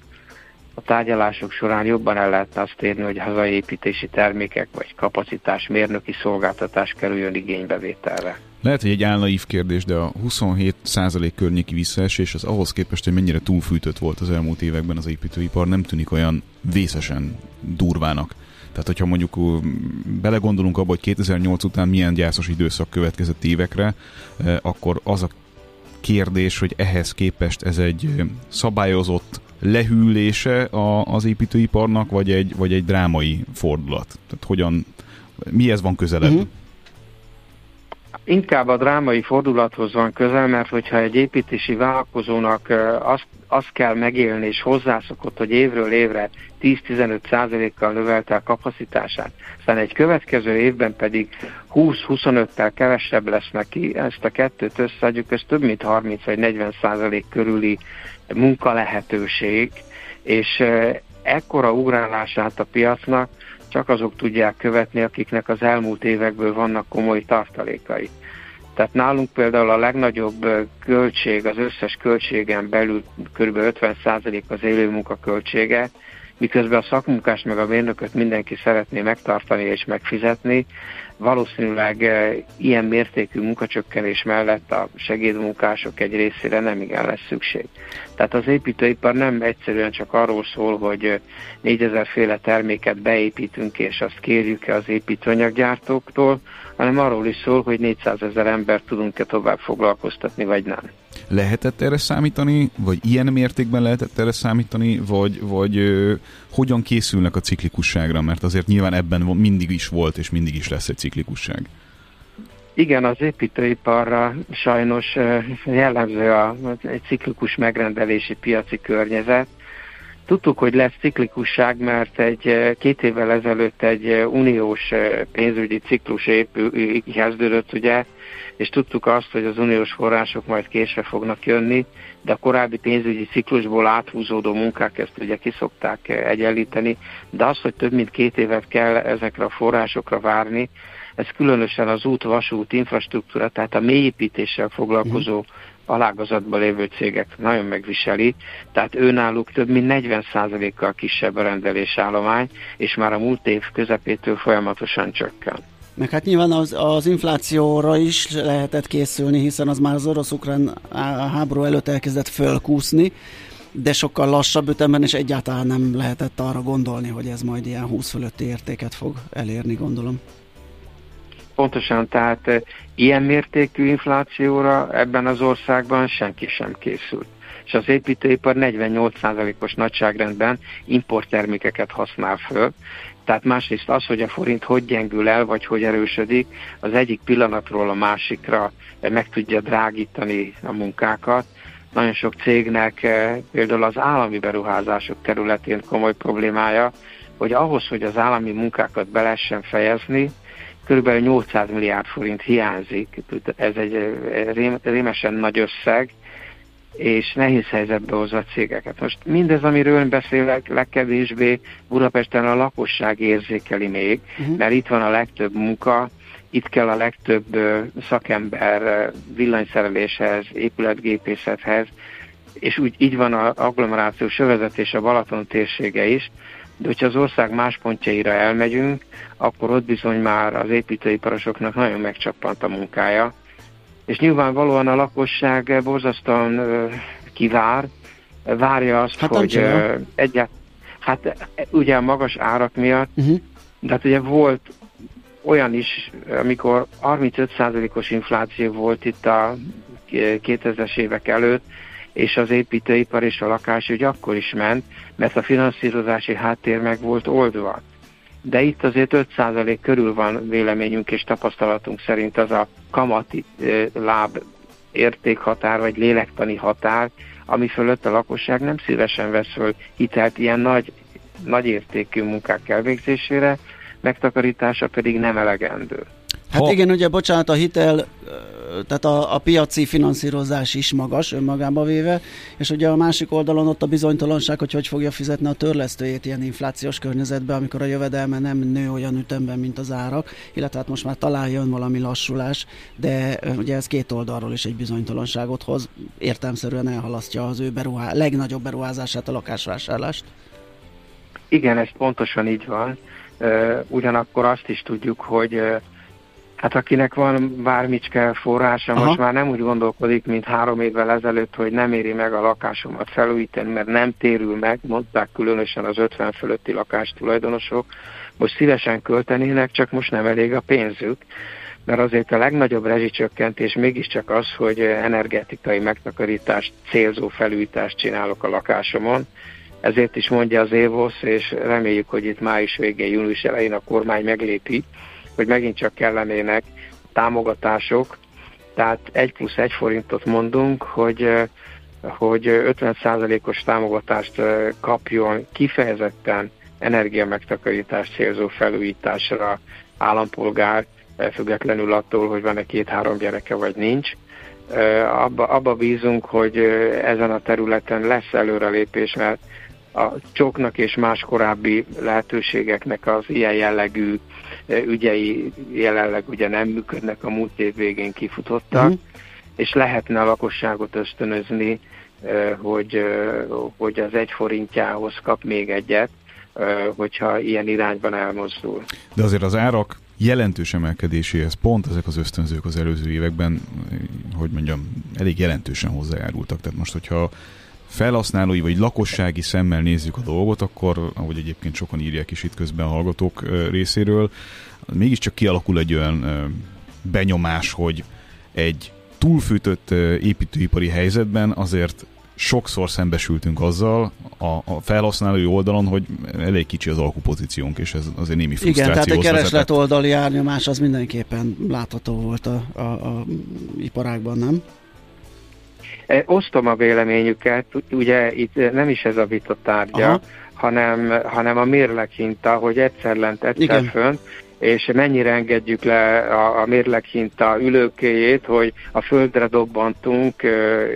a tárgyalások során jobban el lehetne azt érni, hogy hazai építési termékek vagy kapacitás mérnöki szolgáltatás kerüljön igénybevételre. Lehet, hogy egy álnaív kérdés, de a 27% környéki visszaesés az ahhoz képest, hogy mennyire túlfűtött volt az elmúlt években az építőipar, nem tűnik olyan vészesen durvának. Tehát, hogyha mondjuk belegondolunk abba, hogy 2008 után milyen gyászos időszak következett évekre, akkor az a kérdés, hogy ehhez képest ez egy szabályozott lehűlése a, az építőiparnak, vagy egy, vagy egy drámai fordulat? Tehát hogyan, mihez van közelebb? Uh-huh. Inkább a drámai fordulathoz van közel, mert hogyha egy építési vállalkozónak azt, azt kell megélni, és hozzászokott, hogy évről évre 10-15 kal növelte a kapacitását, aztán egy következő évben pedig 20-25-tel kevesebb lesz neki, ezt a kettőt összeadjuk, ez több mint 30 vagy 40 százalék körüli munkalehetőség, és ekkora ugrálását a piacnak csak azok tudják követni, akiknek az elmúlt évekből vannak komoly tartalékai. Tehát nálunk például a legnagyobb költség, az összes költségen belül kb. 50% az élő munkaköltsége, miközben a szakmunkás meg a mérnököt mindenki szeretné megtartani és megfizetni, valószínűleg eh, ilyen mértékű munkacsökkenés mellett a segédmunkások egy részére nem igen lesz szükség. Tehát az építőipar nem egyszerűen csak arról szól, hogy 4000 eh, féle terméket beépítünk, és azt kérjük-e az építőanyaggyártóktól, hanem arról is szól, hogy 400 ezer ember tudunk-e tovább foglalkoztatni, vagy nem. Lehetett erre számítani, vagy ilyen mértékben lehetett erre számítani, vagy, vagy ö, hogyan készülnek a ciklikusságra, mert azért nyilván ebben mindig is volt, és mindig is lesz egy ciklikusság. Igen, az építőiparra sajnos jellemző a, ciklikus megrendelési piaci környezet, Tudtuk, hogy lesz ciklikusság, mert egy két évvel ezelőtt egy uniós pénzügyi ciklus épül, kezdődött, ugye, és tudtuk azt, hogy az uniós források majd késve fognak jönni, de a korábbi pénzügyi ciklusból áthúzódó munkák ezt ugye kiszokták egyenlíteni, de az, hogy több mint két évet kell ezekre a forrásokra várni, ez különösen az út, vasút, infrastruktúra, tehát a mélyépítéssel foglalkozó mm alágazatban lévő cégek nagyon megviseli, tehát őnáluk több mint 40%-kal kisebb a rendelésállomány, és már a múlt év közepétől folyamatosan csökken. Meg hát nyilván az, az inflációra is lehetett készülni, hiszen az már az orosz-ukrán háború előtt elkezdett fölkúszni, de sokkal lassabb ütemben, és egyáltalán nem lehetett arra gondolni, hogy ez majd ilyen 20 fölötti értéket fog elérni, gondolom. Pontosan, tehát ilyen mértékű inflációra ebben az országban senki sem készült. És az építőipar 48%-os nagyságrendben importtermékeket használ föl, tehát másrészt az, hogy a forint hogy gyengül el, vagy hogy erősödik, az egyik pillanatról a másikra meg tudja drágítani a munkákat. Nagyon sok cégnek például az állami beruházások területén komoly problémája, hogy ahhoz, hogy az állami munkákat be lehessen fejezni, kb. 800 milliárd forint hiányzik, ez egy eh, rémesen nagy összeg, és nehéz helyzetbe hozza a cégeket. Most mindez, amiről ön beszélek, legkevésbé Budapesten a lakosság érzékeli még, uh-huh. mert itt van a legtöbb munka, itt kell a legtöbb szakember villanyszereléshez, épületgépészethez, és úgy így van az agglomerációs övezet és a Balaton térsége is, de hogyha az ország más pontjaira elmegyünk, akkor ott bizony már az építőiparosoknak nagyon megcsappant a munkája, és nyilvánvalóan a lakosság borzasztóan kivár, várja azt, hát hogy egyet, hát ugye a magas árak miatt, uh-huh. de hát ugye volt olyan is, amikor 35%-os infláció volt itt a 2000-es évek előtt, és az építőipar és a lakásügy akkor is ment, mert a finanszírozási háttér meg volt oldva. De itt azért 5% körül van véleményünk és tapasztalatunk szerint az a kamati láb értékhatár vagy lélektani határ, ami fölött a lakosság nem szívesen vesz föl hitelt ilyen nagy, nagy értékű munkák elvégzésére, megtakarítása pedig nem elegendő. Hát ha... igen, ugye bocsánat, a hitel, tehát a, a piaci finanszírozás is magas önmagába véve, és ugye a másik oldalon ott a bizonytalanság, hogy hogy fogja fizetni a törlesztőjét ilyen inflációs környezetben, amikor a jövedelme nem nő olyan ütemben, mint az árak, illetve hát most már talán jön valami lassulás, de ugye ez két oldalról is egy bizonytalanságot hoz, értelmszerűen elhalasztja az ő beruhá, legnagyobb beruházását, a lakásvásárlást. Igen, ez pontosan így van. Ugyanakkor azt is tudjuk, hogy Hát akinek van bármicske forrása, Aha. most már nem úgy gondolkodik, mint három évvel ezelőtt, hogy nem éri meg a lakásomat felújítani, mert nem térül meg, mondták különösen az 50 fölötti lakástulajdonosok, most szívesen költenének, csak most nem elég a pénzük, mert azért a legnagyobb rezsicsökkentés mégiscsak az, hogy energetikai megtakarítást, célzó felújítást csinálok a lakásomon, ezért is mondja az Évosz, és reméljük, hogy itt május végén, június elején a kormány meglépi, hogy megint csak kellenének támogatások, tehát 1 plusz 1 forintot mondunk, hogy, hogy 50%-os támogatást kapjon kifejezetten energiamegtakarítást célzó felújításra állampolgár, függetlenül attól, hogy van-e két-három gyereke vagy nincs. Abba, abba bízunk, hogy ezen a területen lesz előrelépés, mert a csoknak és más korábbi lehetőségeknek az ilyen jellegű ügyei jelenleg ugye nem működnek, a múlt év végén kifutottak, uh-huh. és lehetne a lakosságot ösztönözni, hogy, hogy az egy forintjához kap még egyet, hogyha ilyen irányban elmozdul. De azért az árak jelentős emelkedéséhez pont ezek az ösztönzők az előző években, hogy mondjam, elég jelentősen hozzájárultak. Tehát most, hogyha felhasználói vagy lakossági szemmel nézzük a dolgot, akkor, ahogy egyébként sokan írják is itt közben a hallgatók részéről, mégiscsak kialakul egy olyan benyomás, hogy egy túlfűtött építőipari helyzetben azért sokszor szembesültünk azzal a, a felhasználói oldalon, hogy elég kicsi az alkupozíciónk, és ez azért némi frusztrációhoz Igen, tehát a kereslet oldali árnyomás az mindenképpen látható volt a, a, a iparágban, nem? E, osztom a véleményüket, ugye itt nem is ez a vita tárgya, hanem, hanem a mérleghinta, hogy egyszer lent, egyszer Igen. fönt, és mennyire engedjük le a, a mérleghinta ülőkéjét, hogy a földre dobbantunk,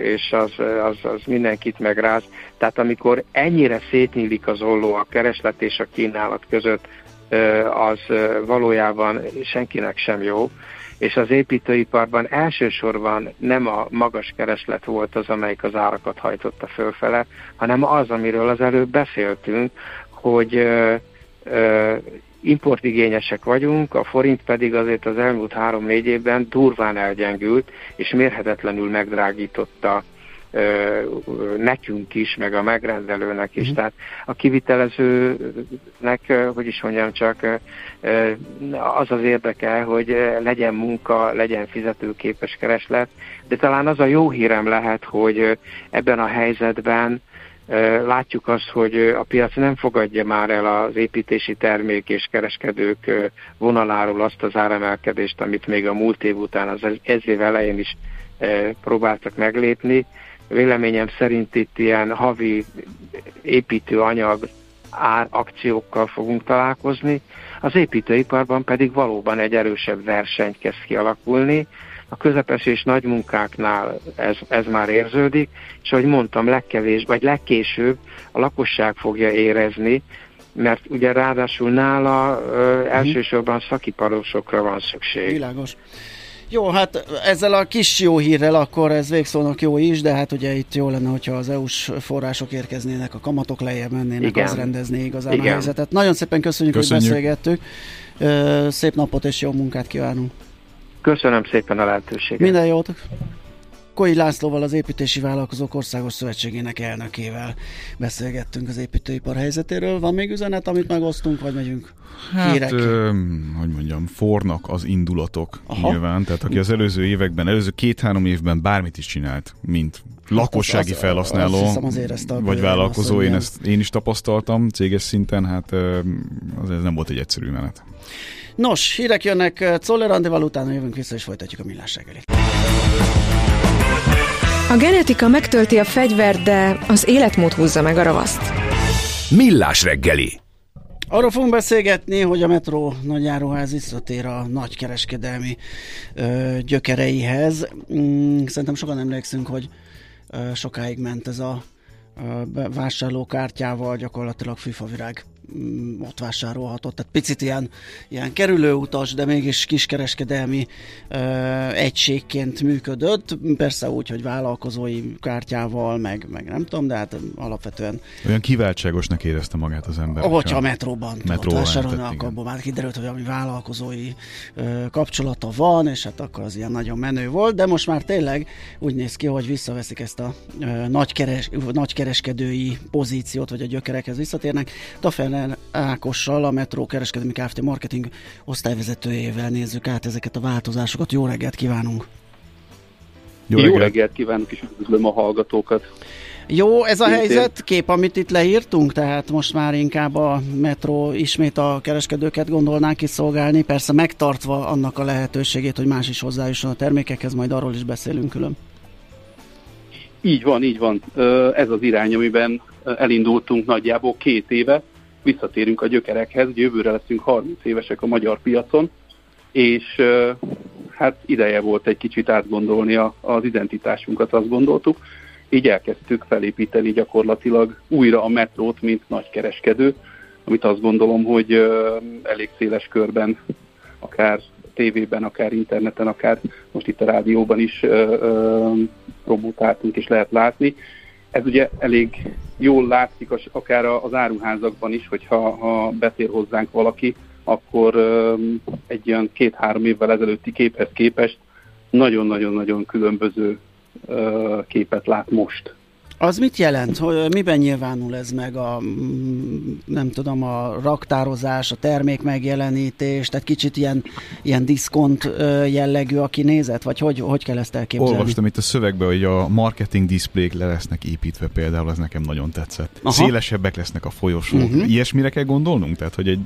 és az, az, az mindenkit megráz. Tehát amikor ennyire szétnyílik az olló a kereslet és a kínálat között, az valójában senkinek sem jó és az építőiparban elsősorban nem a magas kereslet volt az, amelyik az árakat hajtotta fölfele, hanem az, amiről az előbb beszéltünk, hogy importigényesek vagyunk, a forint pedig azért az elmúlt három-négy évben durván elgyengült, és mérhetetlenül megdrágította nekünk is, meg a megrendelőnek is. Mm. Tehát a kivitelezőnek, hogy is mondjam csak, az az érdeke, hogy legyen munka, legyen fizetőképes kereslet, de talán az a jó hírem lehet, hogy ebben a helyzetben látjuk azt, hogy a piac nem fogadja már el az építési termék és kereskedők vonaláról azt az áremelkedést, amit még a múlt év után, az ez év elején is próbáltak meglépni, Véleményem szerint itt ilyen havi építőanyag ár akciókkal fogunk találkozni, az építőiparban pedig valóban egy erősebb verseny kezd kialakulni. A közepes és nagy munkáknál ez, ez már érződik, és ahogy mondtam, legkevés, vagy legkésőbb a lakosság fogja érezni, mert ugye ráadásul nála ö, elsősorban szakiparosokra van szükség. Világos. Jó, hát ezzel a kis jó hírrel akkor ez végszónak jó is, de hát ugye itt jó lenne, hogyha az EU-s források érkeznének, a kamatok lejjebb mennének, Igen. az rendezné igazán Igen. a helyzetet. Nagyon szépen köszönjük, köszönjük, hogy beszélgettük. Szép napot és jó munkát kívánunk. Köszönöm szépen a lehetőséget. Minden jót! Koi Lászlóval, az Építési Vállalkozók Országos Szövetségének elnökével beszélgettünk az építőipar helyzetéről. Van még üzenet, amit megosztunk, vagy megyünk hát, hírek? Ö, hogy mondjam, fornak az indulatok Aha. nyilván. Tehát aki az előző években, előző két-három évben bármit is csinált, mint lakossági hát az, felhasználó, az vagy vállalkozó, azt, én, ezt, én is tapasztaltam céges szinten, hát az ez nem volt egy egyszerű menet. Nos, hírek jönnek Czoller Andival, utána jövünk vissza és folytatjuk a millás reggelit. A genetika megtölti a fegyvert, de az életmód húzza meg a ravaszt. Millás reggeli. Arról fogunk beszélgetni, hogy a metró nagyáruház visszatér a nagykereskedelmi ö, gyökereihez. Mm, szerintem sokan emlékszünk, hogy ö, sokáig ment ez a ö, vásárlókártyával gyakorlatilag FIFA virág Mm, ott vásárolhatott. Tehát picit ilyen, ilyen kerülőutas, de mégis kiskereskedelmi ö, egységként működött. Persze úgy, hogy vállalkozói kártyával, meg, meg nem tudom, de hát alapvetően... Olyan kiváltságosnak érezte magát az ember. Hogyha a metróban, metróban vásárolni, akkor abban már kiderült, hogy ami vállalkozói ö, kapcsolata van, és hát akkor az ilyen nagyon menő volt, de most már tényleg úgy néz ki, hogy visszaveszik ezt a ö, nagykeres, nagykereskedői pozíciót, vagy a gyökerekhez visszatérnek. Tafel Steiner Ákossal, a Metro Kereskedelmi Kft. marketing osztályvezetőjével nézzük át ezeket a változásokat. Jó reggelt kívánunk! Jó reggelt, Jó reggelt kívánok, és üdvözlöm a hallgatókat! Jó, ez a helyzet, kép, amit itt leírtunk, tehát most már inkább a metro ismét a kereskedőket gondolná kiszolgálni, persze megtartva annak a lehetőségét, hogy más is hozzájusson a termékekhez, majd arról is beszélünk külön. Így van, így van. Ez az irány, amiben elindultunk nagyjából két éve visszatérünk a gyökerekhez, jövőre leszünk 30 évesek a magyar piacon, és hát ideje volt egy kicsit átgondolni az identitásunkat, azt gondoltuk. Így elkezdtük felépíteni gyakorlatilag újra a metrót, mint nagykereskedő, amit azt gondolom, hogy elég széles körben, akár tévében, akár interneten, akár most itt a rádióban is promotáltunk és lehet látni. Ez ugye elég jól látszik akár az áruházakban is, hogyha ha betér hozzánk valaki, akkor egy ilyen két-három évvel ezelőtti képhez képest nagyon-nagyon-nagyon különböző képet lát most. Az mit jelent? Hogy miben nyilvánul ez meg a, mm, nem tudom, a raktározás, a termék megjelenítés, tehát kicsit ilyen, ilyen diszkont jellegű a kinézet, vagy hogy, hogy kell ezt elképzelni? Olvastam itt a szövegben, hogy a marketing diszplék le lesznek építve például, az nekem nagyon tetszett. Aha. Szélesebbek lesznek a folyosók. Uh-huh. Ilyesmire kell gondolnunk? Tehát, hogy egy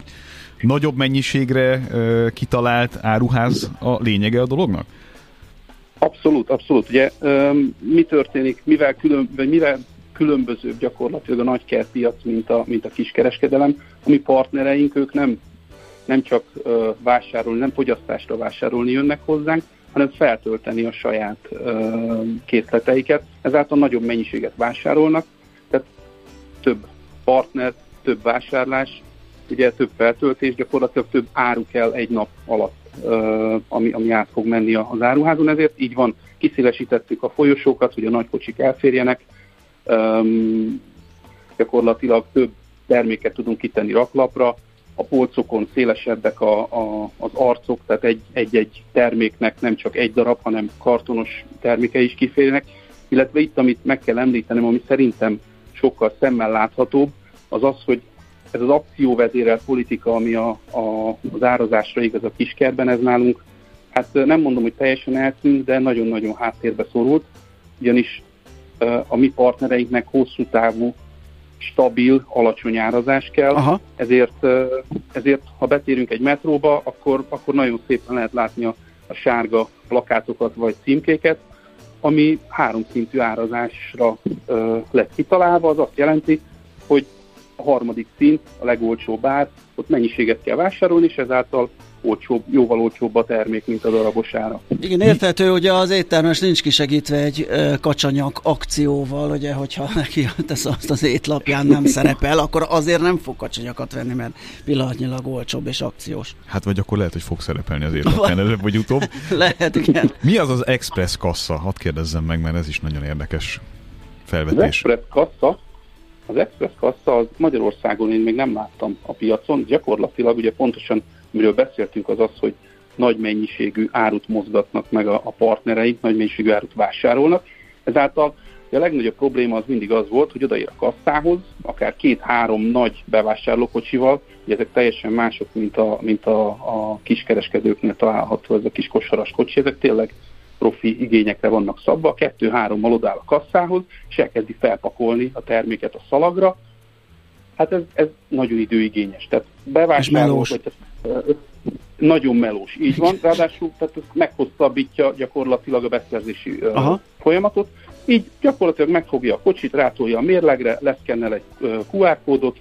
nagyobb mennyiségre uh, kitalált áruház a lényege a dolognak? Abszolút, abszolút. Ugye mi történik, mivel, külön, vagy mivel különbözőbb gyakorlatilag a nagykertpiac, mint a, mint a kiskereskedelem, a mi partnereink, ők nem, nem csak vásárolni, nem fogyasztásra vásárolni jönnek hozzánk, hanem feltölteni a saját készleteiket. Ezáltal nagyobb mennyiséget vásárolnak, tehát több partner, több vásárlás, ugye több feltöltés, gyakorlatilag több áru kell egy nap alatt ami, ami át fog menni az áruházon, ezért így van, kiszélesítettük a folyosókat, hogy a nagykocsik elférjenek, gyakorlatilag több terméket tudunk kitenni raklapra, a polcokon szélesebbek a, a, az arcok, tehát egy-egy terméknek nem csak egy darab, hanem kartonos terméke is kiférnek, illetve itt, amit meg kell említenem, ami szerintem sokkal szemmel láthatóbb, az az, hogy ez az akcióvezérelt politika, ami a, a, az árazásra igaz a kiskerben, ez nálunk, hát nem mondom, hogy teljesen eltűnt, de nagyon-nagyon háttérbe szorult, ugyanis a mi partnereinknek hosszú távú, stabil, alacsony árazás kell, Aha. ezért, ezért ha betérünk egy metróba, akkor, akkor nagyon szépen lehet látni a, a sárga plakátokat vagy címkéket, ami háromszintű árazásra ö, lett kitalálva, az azt jelenti, hogy a harmadik szint, a legolcsóbb ár, ott mennyiséget kell vásárolni, és ezáltal olcsóbb, jóval olcsóbb a termék, mint a darabos ára. Igen, érthető, hogy az éttermes nincs kisegítve egy e, kacsanyak akcióval, ugye, hogyha neki tesz azt az étlapján nem szerepel, akkor azért nem fog kacsanyakat venni, mert pillanatnyilag olcsóbb és akciós. Hát vagy akkor lehet, hogy fog szerepelni az étlapján előbb vagy utóbb. lehet, igen. Mi az az Express kassa? Hadd kérdezzem meg, mert ez is nagyon érdekes felvetés. Az Express kassa az Express kassa az Magyarországon én még nem láttam a piacon, gyakorlatilag ugye pontosan, miről beszéltünk, az az, hogy nagy mennyiségű árut mozgatnak meg a, a partnereink, nagy mennyiségű árut vásárolnak. Ezáltal a legnagyobb probléma az mindig az volt, hogy odaér a kasszához, akár két-három nagy bevásárlókocsival, ugye ezek teljesen mások, mint a, mint a, a kiskereskedőknél található ez a kis kosaras kocsi, ezek tényleg profi igényekre vannak szabva, kettő-hárommal odáll a kasszához, és elkezdi felpakolni a terméket a szalagra. Hát ez, ez nagyon időigényes. Tehát bevásárló, vagy nagyon melós, így van. Ráadásul tehát ez meghosszabbítja gyakorlatilag a beszerzési Aha. folyamatot, így gyakorlatilag megfogja a kocsit, rátolja a mérlegre, leszkennel egy QR kódot,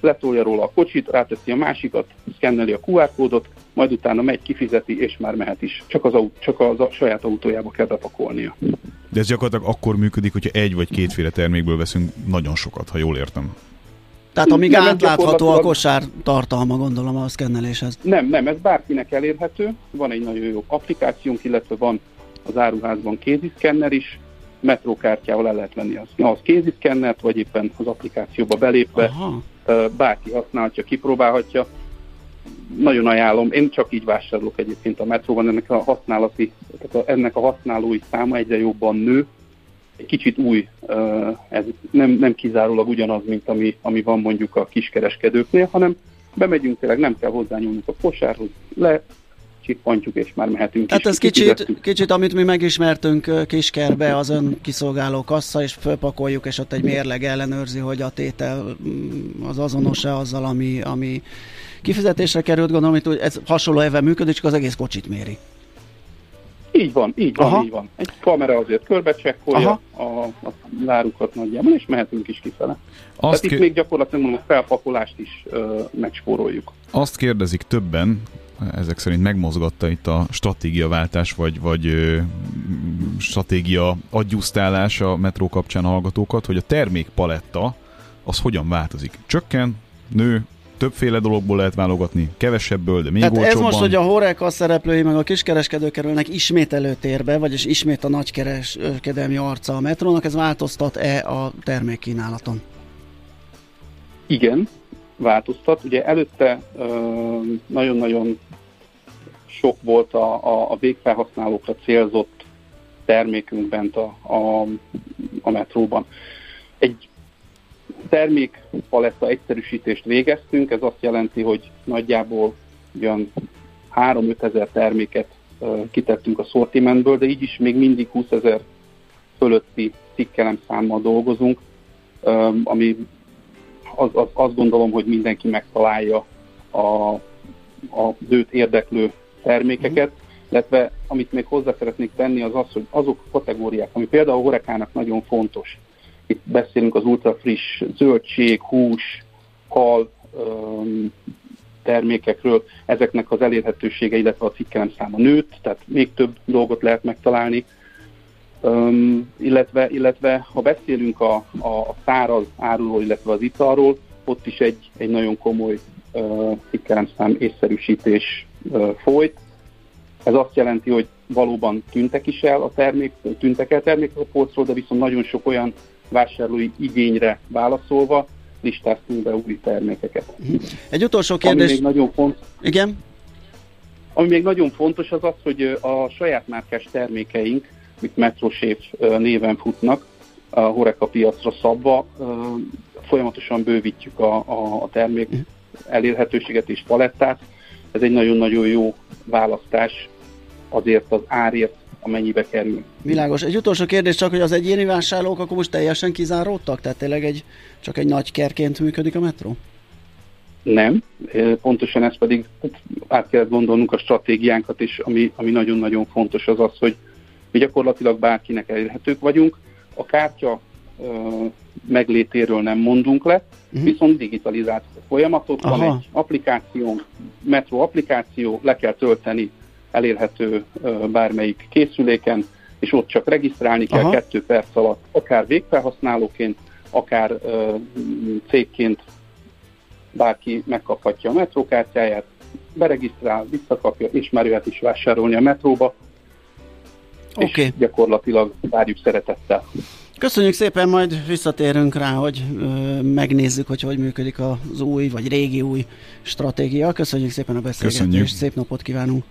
letolja róla a kocsit, ráteszi a másikat, szkenneli a QR kódot, majd utána megy, kifizeti, és már mehet is. Csak az, aut- csak az a saját autójába kell bepakolnia. De ez gyakorlatilag akkor működik, hogyha egy vagy kétféle termékből veszünk nagyon sokat, ha jól értem. Tehát amíg Nem, átlátható a kosár tartalma, gondolom a szkenneléshez. Nem, nem, ez bárkinek elérhető. Van egy nagyon jó applikációnk, illetve van az áruházban kéziszkenner is, metrókártyával el lehet venni az, az kéziszkennert, vagy éppen az applikációba belépve Aha. bárki használhatja, kipróbálhatja. Nagyon ajánlom, én csak így vásárolok egyébként a metróban, ennek a használati, tehát a, ennek a használói száma egyre jobban nő. Egy kicsit új, ez nem, nem kizárólag ugyanaz, mint ami, ami van mondjuk a kiskereskedőknél, hanem bemegyünk tényleg, nem kell hozzányúlnunk a kosárhoz, le csippantjuk, és már mehetünk is. ez kicsit, Kifizettük. kicsit, amit mi megismertünk Kiskerbe, az ön kiszolgáló kassa, és fölpakoljuk, és ott egy mérleg ellenőrzi, hogy a tétel mm, az azonos-e azzal, ami, ami kifizetésre került, gondolom, hogy ez hasonló ebben működik, csak az egész kocsit méri. Így van, így van, Aha. így van. Egy kamera azért körbecsekkolja a, a lárukat nagyjából, és mehetünk is kifele. Azt, Tehát itt ké- még gyakorlatilag mondom, a felpakolást is ö, megspóroljuk. azt kérdezik többen, ezek szerint megmozgatta itt a stratégiaváltás, vagy, vagy ö, stratégia adjusztálás a metró kapcsán a hallgatókat, hogy a termékpaletta az hogyan változik. Csökken, nő, többféle dologból lehet válogatni, kevesebből, de még Tehát ez olcsóbban. most, hogy a Horeca szereplői meg a kiskereskedők kerülnek ismét előtérbe, vagyis ismét a nagykereskedelmi arca a metrónak, ez változtat-e a termékkínálaton? Igen, változtat. Ugye előtte nagyon-nagyon sok volt a, a, a végfelhasználókra célzott termékünk bent a, a, a metróban. Egy termékpaletta egyszerűsítést végeztünk, ez azt jelenti, hogy nagyjából olyan 3-5 ezer terméket kitettünk a szortimentből, de így is még mindig 20 ezer fölötti cikkelemszámmal dolgozunk, ami az, az, azt gondolom, hogy mindenki megtalálja a, a őt érdeklő termékeket, illetve amit még hozzá szeretnék tenni, az az, hogy azok a kategóriák, ami például a horekának nagyon fontos. Itt beszélünk az ultra friss zöldség, hús, hal öm, termékekről, ezeknek az elérhetősége, illetve a cikkelem száma nőtt, tehát még több dolgot lehet megtalálni. Um, illetve, illetve ha beszélünk a, a száraz áruról, illetve az italról, ott is egy, egy nagyon komoly uh, cikkelemszám észszerűsítés uh, folyt. Ez azt jelenti, hogy valóban tűntek is el a termék, tűntek el termékek a polcról, de viszont nagyon sok olyan vásárlói igényre válaszolva listáztunk be új termékeket. Egy utolsó Ami kérdés. még nagyon fontos, Igen? ami még nagyon fontos az az, hogy a saját márkás termékeink, mint Metrosév néven futnak, a Horeca piacra szabva, folyamatosan bővítjük a, a, a termék elérhetőséget és palettát. Ez egy nagyon-nagyon jó választás azért az árért, amennyibe kerül. Világos. Egy utolsó kérdés csak, hogy az egyéni vásárlók akkor most teljesen kizáródtak? Tehát tényleg egy, csak egy nagy kerként működik a metró? Nem, pontosan ez pedig át kell gondolnunk a stratégiánkat, és ami, ami nagyon-nagyon fontos az az, hogy mi gyakorlatilag bárkinek elérhetők vagyunk. A kártya ö, meglétéről nem mondunk le, Mhm. viszont digitalizált a folyamatot. Van Aha. egy applikáció, Metro applikáció, le kell tölteni, elérhető bármelyik készüléken, és ott csak regisztrálni kell Aha. kettő perc alatt, akár végfelhasználóként, akár ö, cégként bárki megkaphatja a metrókártyáját, beregisztrál, visszakapja, és már jöhet is vásárolni a metróba, Oké. és gyakorlatilag várjuk szeretettel. Köszönjük szépen, majd visszatérünk rá, hogy ö, megnézzük, hogy hogy működik az új, vagy régi új stratégia. Köszönjük szépen a beszélgetést, Köszönjük. szép napot kívánunk.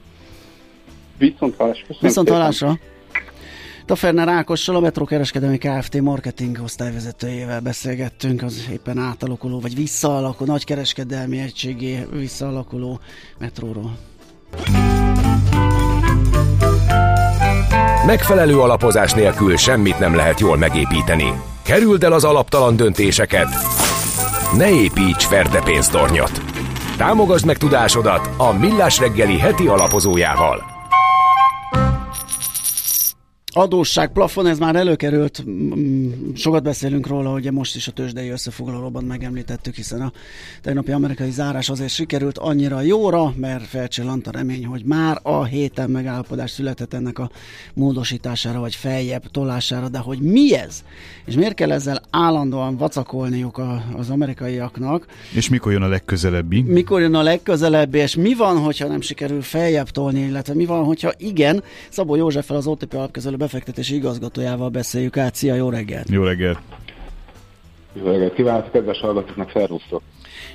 Viszont hallás, köszönöm Viszont hallásra! Taferner Ákossal, a Metro Kereskedelmi Kft. marketing osztályvezetőjével beszélgettünk, az éppen átalakuló, vagy visszaalakuló, nagy kereskedelmi egységé visszaalakuló metróról. Megfelelő alapozás nélkül semmit nem lehet jól megépíteni. Kerüld el az alaptalan döntéseket. Ne építs ferde pénztornyot. Támogasd meg tudásodat a Millás reggeli heti alapozójával. you adósság plafon, ez már előkerült, sokat beszélünk róla, ugye most is a tőzsdei összefoglalóban megemlítettük, hiszen a tegnapi amerikai zárás azért sikerült annyira jóra, mert felcsillant a remény, hogy már a héten megállapodás született ennek a módosítására, vagy feljebb tolására, de hogy mi ez? És miért kell ezzel állandóan vacakolniuk a, az amerikaiaknak? És mikor jön a legközelebbi? Mikor jön a legközelebbi, és mi van, hogyha nem sikerül feljebb tolni, illetve mi van, hogyha igen? Szabó Józseffel az OTP alapkezelő befektetési igazgatójával beszéljük át. Szia, jó reggelt! Jó reggelt! Jó reggelt kívánok, kedves hallgatóknak, szervusztok!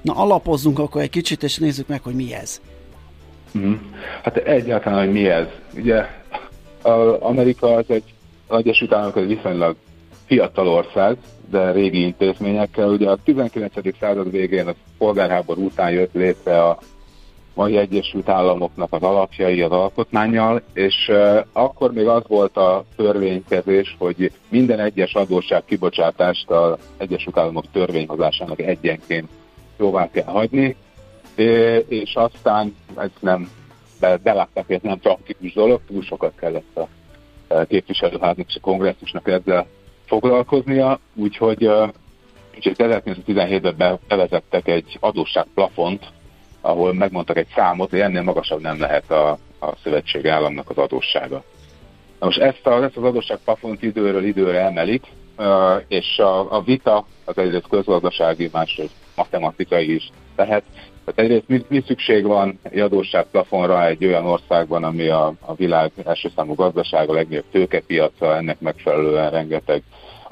Na alapozzunk akkor egy kicsit, és nézzük meg, hogy mi ez. Mm. Hát egyáltalán, hogy mi ez. Ugye Amerika az egy, az Egyesült Államok egy viszonylag fiatal ország, de régi intézményekkel. Ugye a 19. század végén a polgárháború után jött létre a mai Egyesült Államoknak az alapjai az alkotmányjal, és akkor még az volt a törvénykezés, hogy minden egyes adósság kibocsátást az Egyesült Államok törvényhozásának egyenként jóvá kell hagyni, és aztán ez nem be, belátták, hogy ez nem praktikus dolog, túl sokat kellett a képviselőháznak és a kongresszusnak ezzel foglalkoznia, úgyhogy, úgyhogy 1917-ben bevezettek egy adósságplafont, ahol megmondtak egy számot, hogy ennél magasabb nem lehet a, a szövetség államnak az adóssága. Na most ezt, a, ezt az adósságplafont időről időre emelik, és a, a vita az egyrészt közgazdasági, másrészt matematikai is lehet. Tehát egyrészt mi, mi szükség van egy adósságplafonra egy olyan országban, ami a, a világ első számú gazdasága, legnagyobb tőkepiaca, ennek megfelelően rengeteg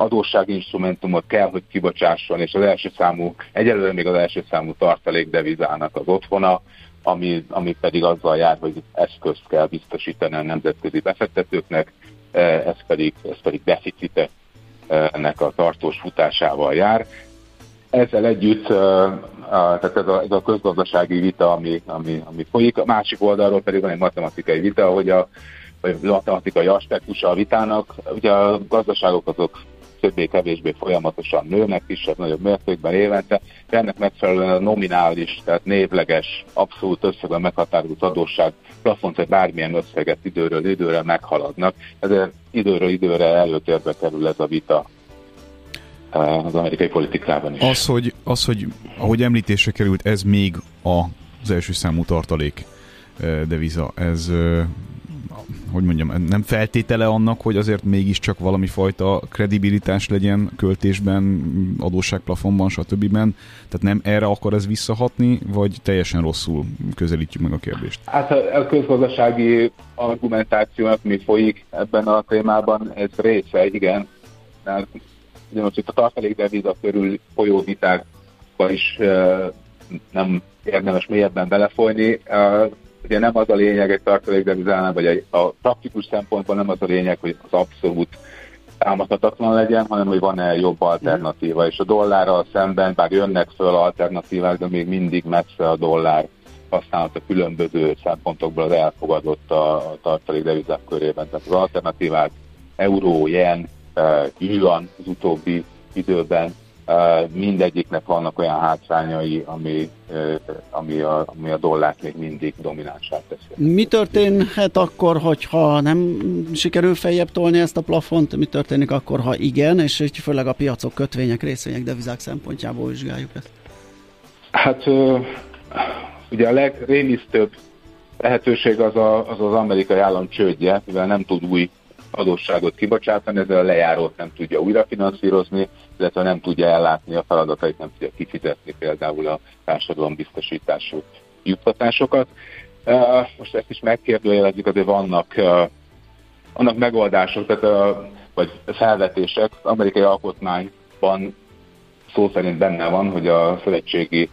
adósságinstrumentumot kell, hogy kibocsásson, és az első számú, egyelőre még az első számú tartalékdevizának az otthona, ami, ami pedig azzal jár, hogy eszközt kell biztosítani a nemzetközi befektetőknek, e, ez pedig, ez pedig deficitek e, ennek a tartós futásával jár. Ezzel együtt, e, tehát ez a, ez a közgazdasági vita, ami, ami, ami folyik, a másik oldalról pedig van egy matematikai vita, hogy a vagy matematikai aspektusa a vitának. Ugye a gazdaságok azok többé-kevésbé folyamatosan nőnek, kisebb-nagyobb mértékben évente, ennek megfelelően a nominális, tehát névleges, abszolút összegben meghatározott adósság plafont, vagy bármilyen összeget időről időre meghaladnak. Ezért időről időre előtérbe kerül ez a vita eh, az amerikai politikában is. Az, hogy, az, hogy ahogy említésre került, ez még az első számú tartalék eh, deviza, ez eh, hogy mondjam, nem feltétele annak, hogy azért mégiscsak valami fajta kredibilitás legyen költésben, adósságplafonban, stb. Tehát nem erre akar ez visszahatni, vagy teljesen rosszul közelítjük meg a kérdést? Hát a közgazdasági argumentációnak mi folyik ebben a témában, ez része, igen. Ugye most itt a tartalékdeviza körül folyó vitákba is nem érdemes mélyebben belefolyni ugye nem az a lényeg egy tartalékdevizánál, vagy egy, a praktikus szempontból nem az a lényeg, hogy az abszolút támadhatatlan legyen, hanem hogy van-e jobb alternatíva. És a dollárral szemben, bár jönnek föl alternatívák, de még mindig messze a dollár használat a különböző szempontokból az elfogadott a, a körében. Tehát az alternatívák euró, jen, uh, yuan az utóbbi időben mindegyiknek vannak olyan hátrányai, ami, ami, a, ami a dollárt még mindig dominánsát teszi. Mi történhet akkor, hogyha nem sikerül feljebb tolni ezt a plafont? Mi történik akkor, ha igen, és főleg a piacok, kötvények, részvények, devizák szempontjából vizsgáljuk ezt? Hát ugye a legrémisztőbb lehetőség az, a, az az amerikai állam csődje, mivel nem tud új adósságot kibocsátani, ezzel a lejárót nem tudja újra finanszírozni, illetve nem tudja ellátni a feladatait, nem tudja kifizetni például a társadalombiztosítású juttatásokat. Most ezt is megkérdőjelezik, azért vannak, vannak megoldások, tehát, vagy felvetések. Az amerikai alkotmányban szó szerint benne van, hogy a szövetségi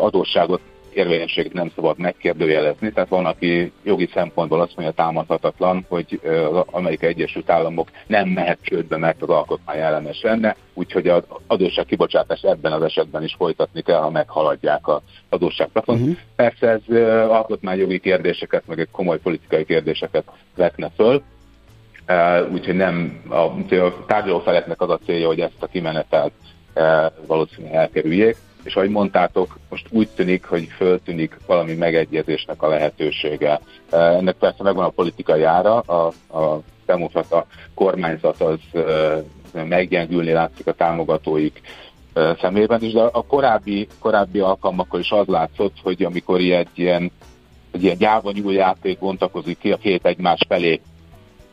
adósságot érvényességét nem szabad megkérdőjelezni, tehát van, aki jogi szempontból azt mondja támadhatatlan, hogy az Amerikai Egyesült Államok nem mehet csődbe, mert az alkotmány ellenes lenne, úgyhogy az adósság kibocsátás ebben az esetben is folytatni kell, ha meghaladják az adósságplafont. Uh-huh. Persze ez alkotmányjogi kérdéseket, meg egy komoly politikai kérdéseket vetne föl, úgyhogy nem a, a tárgyalófeleknek az a célja, hogy ezt a kimenetelt valószínűleg elkerüljék, és ahogy mondtátok, most úgy tűnik, hogy föltűnik valami megegyezésnek a lehetősége. Ennek persze megvan a politikai ára, a, a demokrata kormányzat az meggyengülni látszik a támogatóik szemében is, de a korábbi, korábbi alkalmakkor is az látszott, hogy amikor egy ilyen, egy ilyen gyáva játék bontakozik ki a két egymás felé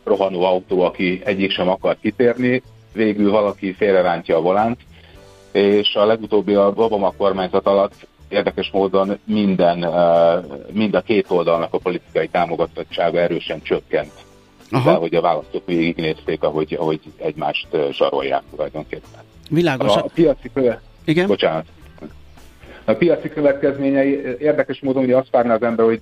rohanó autó, aki egyik sem akar kitérni, végül valaki félrerántja a volánt, és a legutóbbi a Obama kormányzat alatt érdekes módon minden, mind a két oldalnak a politikai támogatottsága erősen csökkent. Aha. De hogy a választók végignézték, ahogy, ahogy egymást zsarolják tulajdonképpen. Világos. A, a piaci köve... Igen? Bocsánat. A piaci következményei érdekes módon hogy azt várná az ember, hogy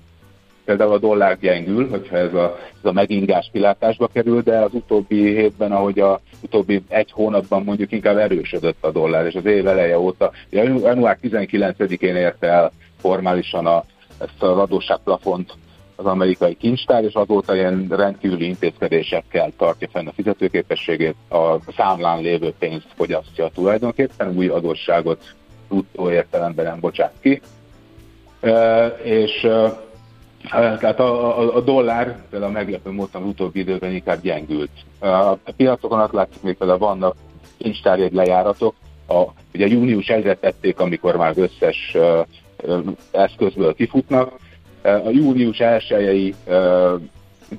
például a dollár gyengül, hogyha ez a, ez a megingás kilátásba kerül, de az utóbbi hétben, ahogy a utóbbi egy hónapban mondjuk inkább erősödött a dollár, és az év eleje óta, január 19-én érte el formálisan a, ezt az adósságplafont az amerikai kincstár, és azóta ilyen rendkívüli intézkedésekkel tartja fenn a fizetőképességét, a számlán lévő pénzt fogyasztja tulajdonképpen, új adósságot tudtó értelemben nem bocsát ki. E, és tehát a, a, a dollár például meglepő módon az utóbbi időben inkább gyengült. A piacokon azt látszik, hogy például vannak kincstárjegy lejáratok, a, ugye június 1 tették, amikor már összes uh, eszközből kifutnak. A június 1-i uh,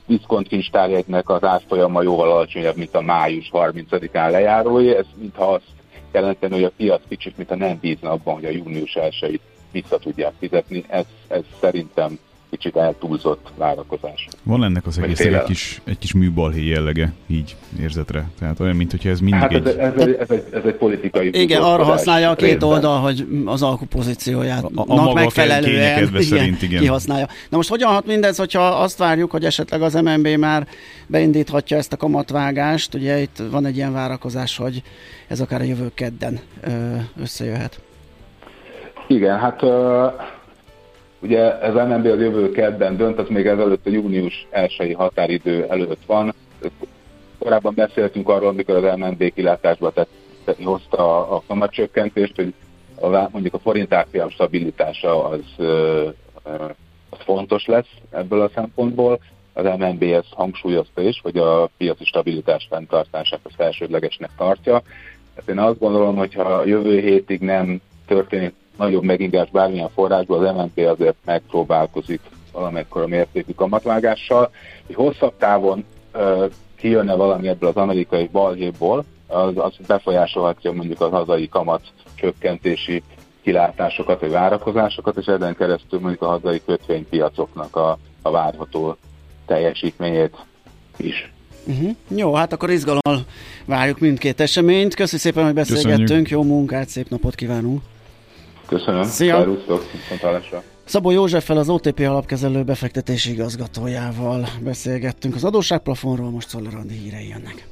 diszkont kincstárjegynek az árfolyama jóval alacsonyabb, mint a május 30-án lejárói. Ez mintha azt jelenteni, hogy a piac kicsit, mintha nem bízna abban, hogy a június 1 vissza tudják fizetni. Ez, ez szerintem kicsit eltúlzott várakozás. Van ennek az egész egy kis, egy kis műbalhé jellege, így érzetre. Tehát olyan, mint hogyha ez mindig hát ez, egy... Ez, ez, ez, egy, ez egy politikai... Igen, arra használja a két részben. oldal, hogy az alkupozícióját a, a megfelelően igen, szerint, igen. kihasználja. Na most hogyan hat mindez, hogyha azt várjuk, hogy esetleg az MNB már beindíthatja ezt a kamatvágást, ugye itt van egy ilyen várakozás, hogy ez akár a jövő kedden összejöhet. Igen, hát Ugye ez MNB az jövő kedden dönt, az még ezelőtt a június 1 határidő előtt van. Korábban beszéltünk arról, amikor az MNB kilátásba tett, hozta a, a kamatcsökkentést, hogy a, mondjuk a forint árfolyam stabilitása az, az fontos lesz ebből a szempontból. Az MNB ezt hangsúlyozta is, hogy a piaci stabilitás fenntartását az elsődlegesnek tartja. Hát én azt gondolom, hogy ha jövő hétig nem történik nagyobb megingás bármilyen forrásból, az MNP azért megpróbálkozik valamekkora mértékű kamatvágással, hogy hosszabb távon uh, kijönne valami ebből az amerikai balhéból, az, az befolyásolhatja mondjuk az hazai kamat csökkentési kilátásokat, vagy várakozásokat, és ezen keresztül mondjuk a hazai kötvénypiacoknak a, a várható teljesítményét is. Uh-huh. Jó, hát akkor izgalommal várjuk mindkét eseményt. Köszönjük szépen, hogy beszélgettünk. Köszönjük. Jó munkát, szép napot kívánunk! Köszönöm. Szia. Szerusztok. Szabó Józseffel az OTP alapkezelő befektetési igazgatójával beszélgettünk az adósságplafonról, most Szoller hírei jönnek.